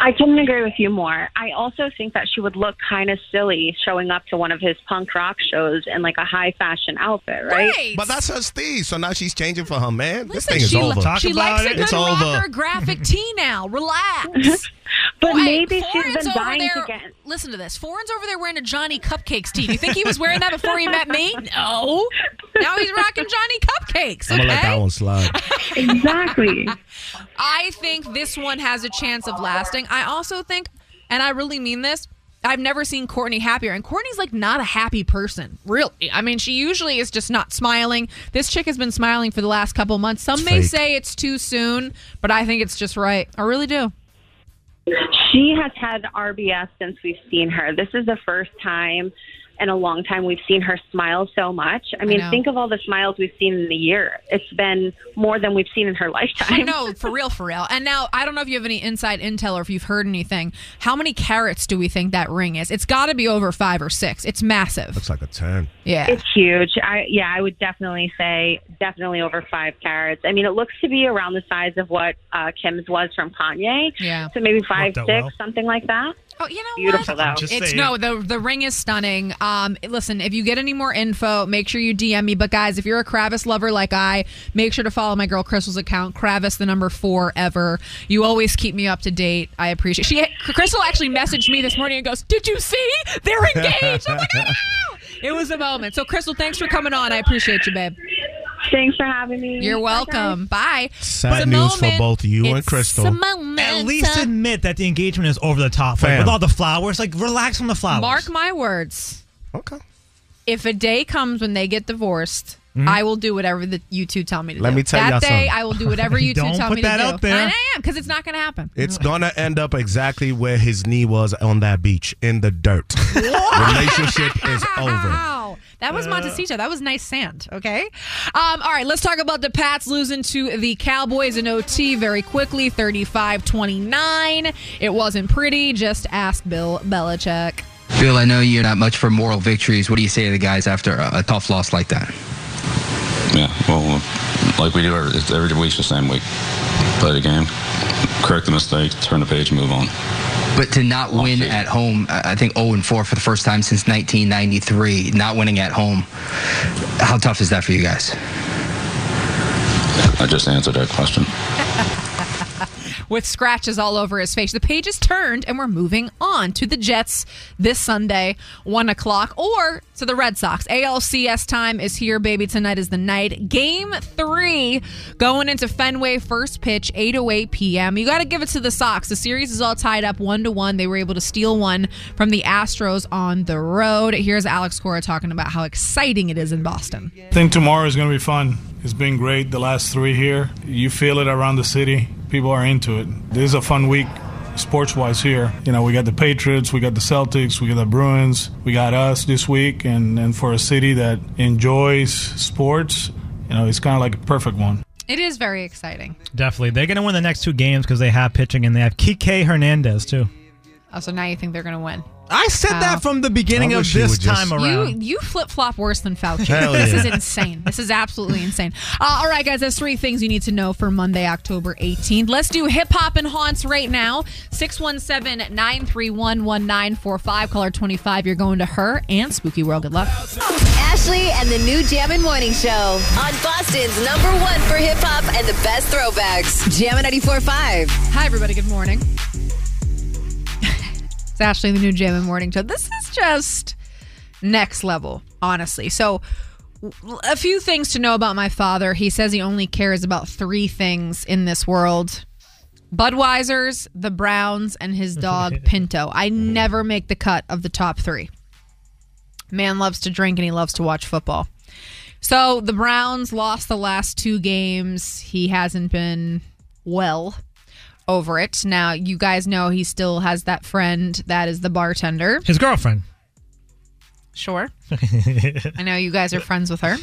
I couldn't agree with you more. I also think that she would look kind of silly showing up to one of his punk rock shows in like a high fashion outfit, right? But that's her Steve, so now she's changing for her man. this thing is she, over. she likes a good it's rocker over. graphic tee now. Relax. But Boy, maybe she's Foreign's been over dying there, to get- Listen to this. Foreign's over there wearing a Johnny Cupcakes tee. Do you think he was wearing that before he met me? No. Now he's rocking Johnny Cupcakes. I'm gonna let that one slide. exactly. I think this one has a chance of lasting. I also think, and I really mean this, I've never seen Kourtney happier. And Kourtney's like not a happy person. Really. I mean, she usually is just not smiling. This chick has been smiling for the last couple months. Some may fake. say it's too soon, but I think it's just right. I really do. She has had RBS since we've seen her. This is the first time in a long time we've seen her smile so much. I mean, know. think of all the smiles we've seen in the year. It's been more than we've seen in her lifetime. no, for real, for real. And now I don't know if you have any inside intel or if you've heard anything. How many carats do we think that ring is? It's got to be over five or six. It's massive. Looks like a ten. Yeah. It's huge. I yeah, I would definitely say definitely over five carats. I mean, it looks to be around the size of what uh, Kim's was from Kanye. Yeah. So maybe five, six, well. something like that. Oh, you know Beautiful what? though. it's no the the ring is stunning. Um, listen, if you get any more info, make sure you DM me. But guys, if you're a Kravis lover like I, make sure to follow my girl Crystal's account, Kravis the number four ever. You always keep me up to date. I appreciate. She Crystal actually messaged me this morning and goes, "Did you see? They're engaged." I'm like, "I know." It was a moment. So Crystal, thanks for coming on. I appreciate you, babe. Thanks for having me. You're welcome. Bye. Sad The news for both you and Crystal. a moment. At least admit that the engagement is over the top. Like, with all the flowers, like relax on the flowers. Mark my words. Okay. If a day comes when they get divorced, Mhm. I will do whatever the, you two tell me to Let do. me tell that y'all day, something. I will do whatever you two Don't tell put me that to do. out there. And I am because it's not going to happen. It's gonna end up exactly where his knee was on that beach in the dirt. Relationship is over. Wow. That was Montecito. That was nice sand. Okay. Um, all right. Let's talk about the Pats losing to the Cowboys in OT very quickly 35 29. It wasn't pretty. Just ask Bill Belichick. Bill, I know you're not much for moral victories. What do you say to the guys after a, a tough loss like that? Yeah, well, like we do every, it's every week's the same week. Play the game, correct the mistake, turn the page, move on. But to not win at home, I I think 0 and 4 for the first time since 1993, not winning at home. How tough is that for you guys? I just answered that question. with scratches all over his face. The page is turned, and we're moving on to the Jets this Sunday, 1 o'clock, or to the Red Sox. ALCS time is here, baby. Tonight is the night. Game three going into Fenway, first pitch, 8.08 p.m. You got to give it to the Sox. The series is all tied up 1 to 1. They were able to steal one from the Astros on the road. Here's Alex Cora talking about how exciting it is in Boston. I think tomorrow is going to be fun. It's been great the last three here. You feel it around the city. People are into it. This is a fun week sports wise here. You know, we got the Patriots, we got the Celtics, we got the Bruins, we got us this week. And, and for a city that enjoys sports, you know, it's kind of like a perfect one. It is very exciting. Definitely. They're going to win the next two games because they have pitching and they have Kike Hernandez, too. Oh, so now you think they're going to win? I said that from the beginning of this would just- time around. You you flip flop worse than Fauci. Hell This yeah. is insane. This is absolutely insane. Uh, all right, guys, there's three things you need to know for Monday, October 18th. Let's do hip hop and haunts right now. 617 931 1945. Caller 25. You're going to her and Spooky World. Good luck. Ashley and the new Jammin' Morning Show on Boston's number one for hip hop and the best throwbacks. Jammin' 94.5. Hi, everybody. Good morning. It's Ashley, the new Jammin' Morning Show. This is just next level, honestly. So, a few things to know about my father. He says he only cares about three things in this world Budweiser's, the Browns, and his dog Pinto. I mm-hmm. never make the cut of the top three. Man loves to drink and he loves to watch football. So the Browns lost the last two games. He hasn't been well over it. Now, you guys know he still has that friend that is the bartender. His girlfriend. Sure. I know you guys are friends with her.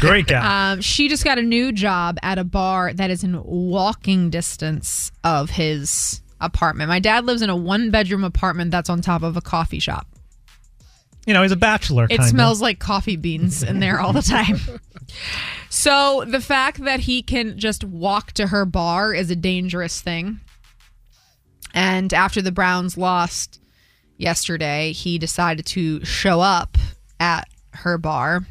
Great guy. Um, she just got a new job at a bar that is in walking distance of his apartment. My dad lives in a one bedroom apartment that's on top of a coffee shop. you know, he's a bachelor. It kinda. smells like coffee beans in there all the time. so the fact that he can just walk to her bar is a dangerous thing. And after the Browns lost yesterday, he decided to show up at her bar.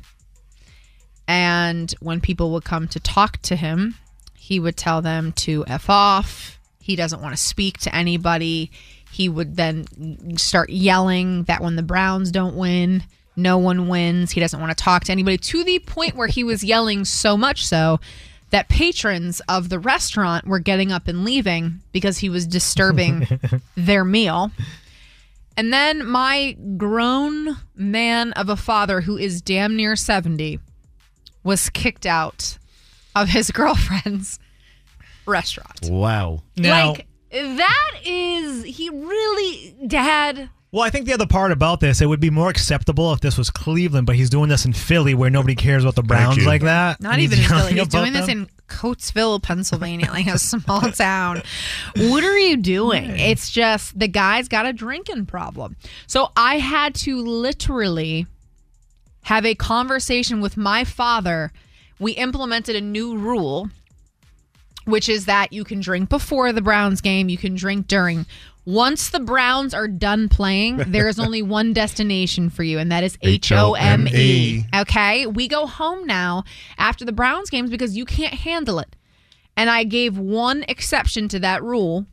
And when people would come to talk to him, he would tell them to F off. He doesn't want to speak to anybody. He would then start yelling that when the Browns don't win, no one wins. He doesn't want to talk to anybody to the point where he was yelling so much so that patrons of the restaurant were getting up and leaving because he was disturbing their meal. And then my grown man of a father who is damn near 70 was kicked out of his girlfriend's restaurant. Wow. Now, like that is he really dad well, I think the other part about this, it would be more acceptable if this was Cleveland, but he's doing this in Philly where nobody cares about the Browns like that. not even in Philly. He's about doing this them. in Coatesville, Pennsylvania, like a small town. What are you doing? It's just the guy's got a drinking problem. So I had to literally have a conversation with my father. We implemented a new rule, which is that you can drink before the Browns game, you can drink during. Once the Browns are done playing, there is only one destination for you, and that is H O M E. Okay? We go home now after the Browns games because you can't handle it. And I gave one exception to that rule,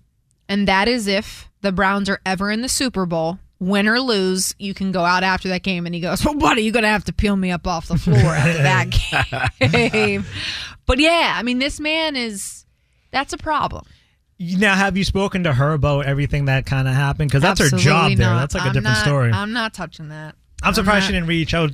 and that is if the Browns are ever in the Super Bowl, win or lose, you can go out after that game. And he goes, Well, buddy, you're going to have to peel me up off the floor after that game. but yeah, I mean, this man is, that's a problem. Now, have you spoken to her about everything that kind of happened? Because that's her job Absolutely there. not. That's like a I'm different not- story. I'm not touching that. I'm surprised not- she didn't reach out,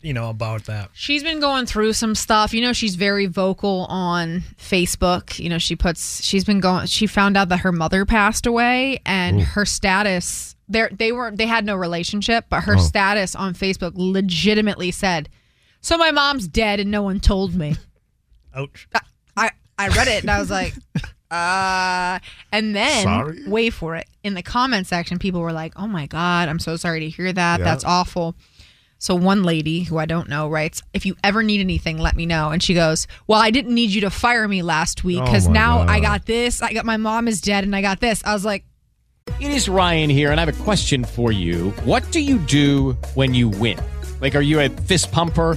you know, about that. She's been going through some stuff. You know, she's very vocal on Facebook. You know, she puts she's been going she found out that her mother passed away and her status they they were they had no relationship, but her Oh. status on Facebook legitimately said, "So my mom's dead and no one told me." Ouch. I I read it and I was like, uh and then Sorry? wait for it. In the comment section people were like, "Oh my god, I'm so sorry to hear that. Yeah. That's awful." So one lady who I don't know writes, "If you ever need anything, let me know." And she goes, "Well, I didn't need you to fire me last week Oh because my now I got this. I got my mom is dead, and I got this." I was like, It is Ryan here, and I have a question for you. What do you do when you win? Like, are you a fist pumper?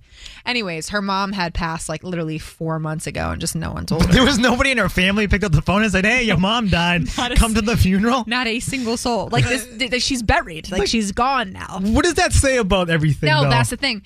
Anyways, her mom had passed like literally four months ago, and just no one told her. There was nobody in her family picked up the phone and said, "Hey, your mom died. A Come to the funeral." Not a single soul. Like this, th- she's buried. Like, Like- she's gone now. What does that say about everything? No, though? that's the thing.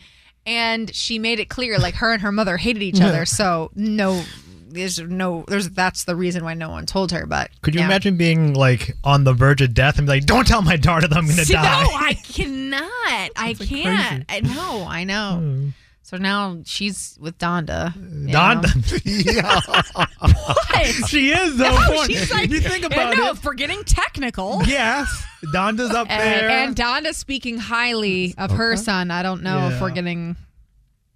And she made it clear, like her and her mother hated each other. So no, there's no, there's that's the reason why no one told her. But Could you yeah. imagine being like on the verge of death and be like, "Don't tell my daughter that I'm going to die." No, I cannot. I can't. I know. I know. Hmm. So now she's with Donda. you Donda. What? She is though. No, Boy, she's like, you think about no, it. for getting technical. Yes, Donda's up And, there. and Donda speaking highly of her son. I don't know if we're getting.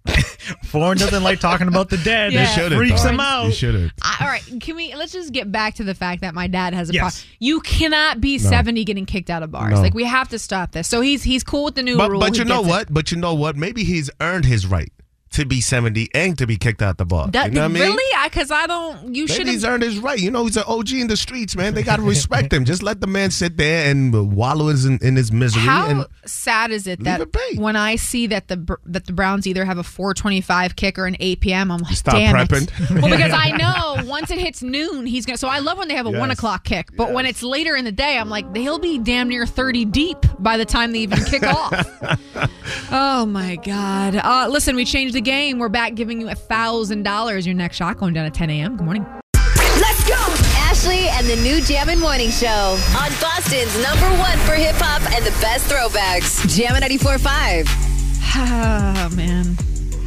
Foreign doesn't like talking about the dead. Yeah. It should've, freaks him out. You should have. All right, can we let's just get back to the fact that my dad has a Yes. problem. You cannot be No. 70 getting kicked out of bars. No. Like we have to stop this. So he's he's cool with the new But, rule. but you know gets it. what? But you know what? Maybe he's earned his right to be 70 and to be kicked out the bar. That- you know what I mean? Really? Because I, don't. You should he's earned his right. You know, he's an OG in the streets, man. They got to respect him. Just let the man sit there and wallow in, in his misery. How and sad is it that it when I see that the that the Browns either have a 4:25 kick or an 8 p.m., I'm like, Stop damn prepping. it. Well, because I know once it hits noon, he's gonna. So I love when they have a one o'clock kick, but when it's later in the day, I'm like, he'll be damn near 30 deep by the time they even kick off. Oh my God! Uh, listen, we changed the game. We're back giving you a thousand dollars. Your next shot going down at 10 a.m. Good morning. Let's go! Ashley and the new Jammin' Morning Show on Boston's number one for hip hop and the best throwbacks. Jammin' 94.5. Oh ah, man,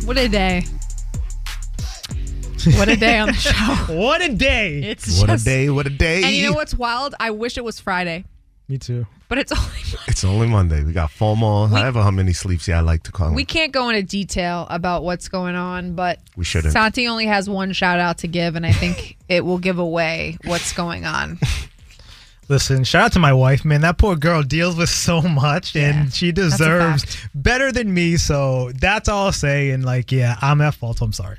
what a day! What a day on the show. what a day! It's what a day, what a day. And you know what's wild? I wish it was Friday, Me too. But it's only. It's only Monday. We got four more, however how many sleeps yeah, I like to call them. We can't go into detail about what's going on, but We shouldn't. Santi only has one shout out to give, and I think it will give away what's going on. Listen, shout out to my wife, man. That poor girl deals with so much, and she deserves better than me. So that's all I'll say. And like, yeah, I'm at fault. So I'm sorry.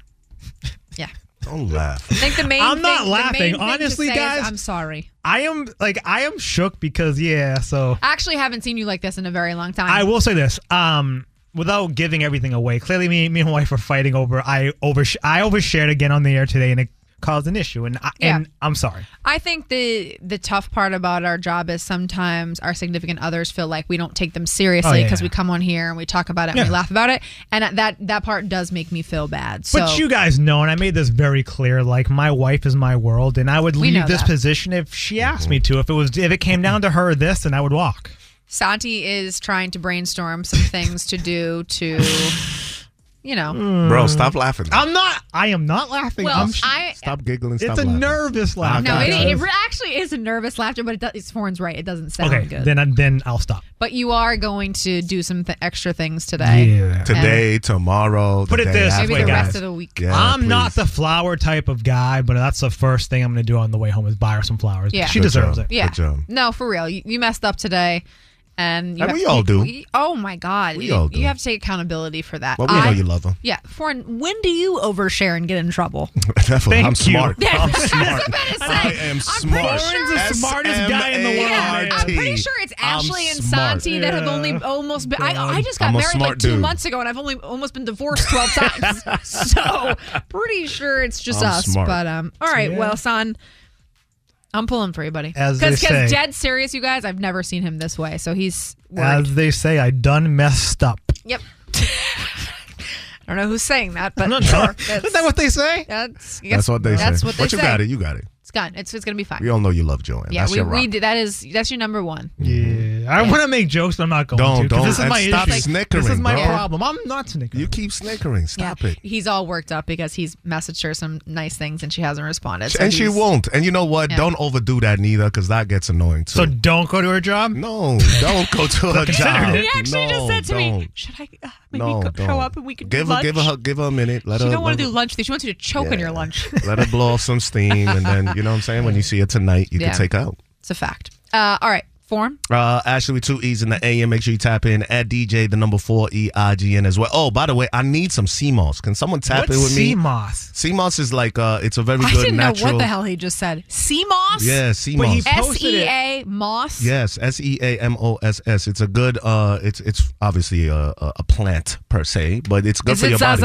Yeah. Don't laugh. I think the main. I'm not thing- the laughing. main thing to Honestly, say is guys- I'm sorry. I am like I am shook because yeah. So I actually haven't seen you like this in a very long time. I will say this. Um, without giving everything away, clearly me, me and my wife are fighting over. I over I overshared again on the air today, and it caused an issue. And I, Yeah. and I'm sorry. I think the the tough part about our job is sometimes our significant others feel like we don't take them seriously Oh, yeah. because we come on here and we talk about it and we laugh about it, and that that part does make me feel bad. So but you guys know, and I made this very clear. Like my wife is my world, and I would leave this that. position if she asked me to. If it was, if it came down to her or this, then I would walk. Santi is trying to brainstorm some things to do to, you know. Mm. Bro, stop laughing. I'm not. I am not laughing. Well, I'm, I- Stop giggling. Stop it's a laughing. nervous oh, laugh. No, God, it, it re- actually is a nervous laughter, but it does, it's Foreign's right. It doesn't sound Okay, good. then I- then I'll stop. but you are going to do some th- extra things today. Yeah. Today, tomorrow. Put the it day this after. Maybe the way, rest of the week. Yeah, I'm not the flower type of guy, but that's the first thing I'm going to do on the way home is buy her some flowers. Yeah. She Good deserves job. it. Yeah. Good job. No, for real. You, you messed up today. And, you And have we to all take- do. we- oh my God. We you, all do. You have to take accountability for that. Well, we know you love them. Yeah. Foreign, when do you overshare and get in trouble? That's what- Thank I'm you. smart. I'm I was smart. about to say, I am I'm smart. pretty sure- the smartest guy in the world, man. I'm pretty sure it's I'm Ashley and smart. Santi that have only almost been. I, I just got married like two dude. months ago, and I've only almost been divorced twelve times. so pretty sure it's just I'm us. smart. But um, all right, Yeah. well, son, I'm pulling for you, buddy. As they Because say. dead serious, you guys. I've never seen him this way, so he's worried. As they say, I done messed up. yep. I don't know who's saying that, but No, no. sure. Isn't that what they say? That's, That's what they say. that's say. what they say. but you say. got it. You got it. It's gone. It's, it's gonna be fine. We all know you love Joanne. yeah, That's we, your rock. we did- that is that's your number one. Yeah, I want to make jokes, but I'm not going Don't- to. 'cause don't- This is and my stop issue. snickering, This is my bro. problem. I'm not snickering. You keep snickering. Stop yeah. it. He's all worked up because he's messaged her some nice things and she hasn't responded. So and she won't. And you know what? Yeah. Don't overdo that neither, because that gets annoying too. So don't go to her job. no, don't go to her job. it. He actually no, just said to me, don't. "Should I uh, maybe No, go, show up and we could give her, give her, give her a minute. Let she her. don't want to do her- lunch. She wants you to choke on your lunch. Let her blow off some steam, and then you know what I'm saying. When you see it tonight, you Yeah. can take out. It's a fact. Uh, all right, form. Uh, Ashley with two E's in the AM. Make sure you tap in at DJ the number four E I G N as well. Oh, by the way, I need some sea moss. Can someone tap What's in with me? sea moss? CMOS is like uh, it's a very good. I good didn't natural. know what the hell he just said. Sea moss. Yeah, But he CMOS. S posted E it. A moss. Yes, S E A M O S S. It's a good. Uh, it's it's obviously a, a, a plant per se, but it's good Is for it your body.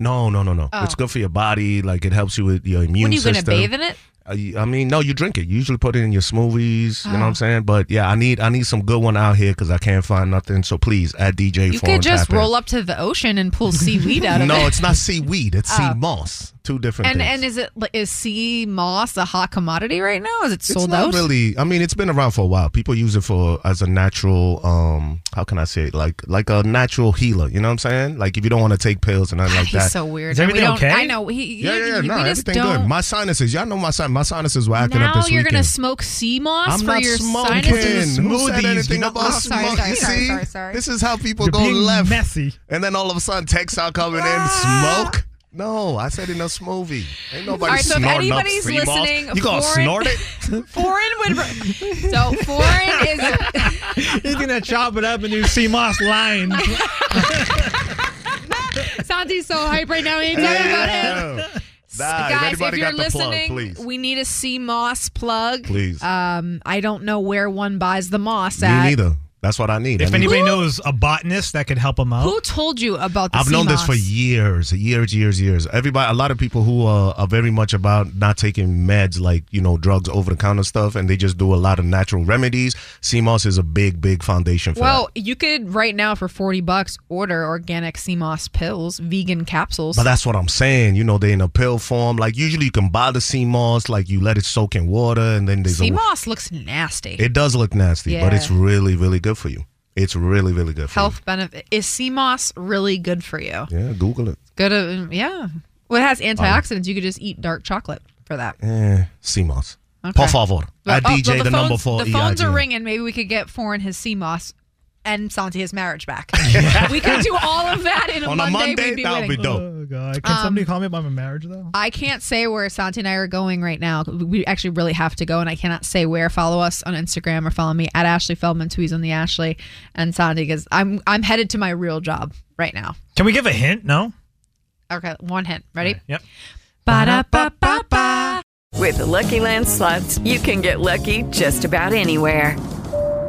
No, no, no, no. Oh. It's good for your body. Like it helps you with your immune system. When are you system. gonna bathe in it? Uh, I mean, no, you drink it. You usually put it in your smoothies. You know what. I'm saying? But yeah, I need I need some good one out here because I can't find nothing. So please, add DJ. You could just roll up to the ocean and pull seaweed out of it. No, it's not seaweed. It's sea Oh. moss. Two different And things. and is it is sea moss a hot commodity right now? Is it it's sold not out? really. I mean, it's been around for a while. People use it for as a natural. um How can I say it? Like like a natural healer. You know what I'm saying? Like if you don't want to take pills and nothing like He's that. so weird. Is and we everything don't- okay? I know. He, yeah, he- yeah, yeah. we No, just everything don't. good. My sinuses. Y'all know my sin. My sinuses were acting up this weekend. now this you're gonna smoke sea moss I'm for not your smoking. sinuses. Who said anything you about Oh, sorry, smoking? sorry, sorry, sorry, sorry. This is how people You're go being left. messy. And then all of a sudden, texts are coming in. Smoke? No, I said in a smoothie. Ain't nobody All right, so if snorting up anybody's sea moss. listening, you gonna foreign- snort it? Foreign would. So foreign is. He's gonna chop it up and do sea moss lines. Sounds Santi's so hype right now. He ain't talking about him. Nah, if Guys, if anybody you're got the plug, listening, please. we need a sea moss plug. Please. Um, I don't know where one buys the moss Me at. neither. That's what I need. I If need- anybody knows a botanist that could help them out, Who told you about the I've sea known this for years, years, years, years. Everybody, a lot of people who uh, are very much about not taking meds like you know drugs, over the counter stuff, and they just do a lot of natural remedies. sea moss is a big, big foundation for Well, you could right now for forty bucks order organic sea moss pills, vegan capsules. But that's what I'm saying. You know, they're in a pill form. Like usually, you can buy the sea moss, like you let it soak in water, and then there's sea a. moss looks nasty. It does look nasty, but it's really, really good for you. It's really, really good for Health benefit is sea moss really good for you? you. Yeah, Google it. Good, uh, yeah. Well, it has antioxidants. you could just eat dark chocolate for that. Eh, sea moss. Okay. Por favor. But- oh, DJ, the, the, number phones, four. The phones are ringing. Maybe we could get foreign his sea moss and Santi his marriage back. we could do all of that in a On a Monday. Monday, we'd be that would winning. be dope. Oh, God. Can Um, somebody call me about my marriage, though? I can't say where Santi and I are going right now. We actually really have to go, and I cannot say where. Follow us on Instagram or follow me at Ashley Feldman, Tweez on the Ashley, and Santi because I'm I'm headed to my real job right now. Can we give a hint? No? Okay, one hint. Ready? Yep. Ba-da-ba-ba-ba. With the Lucky Land slots, you can get lucky just about anywhere.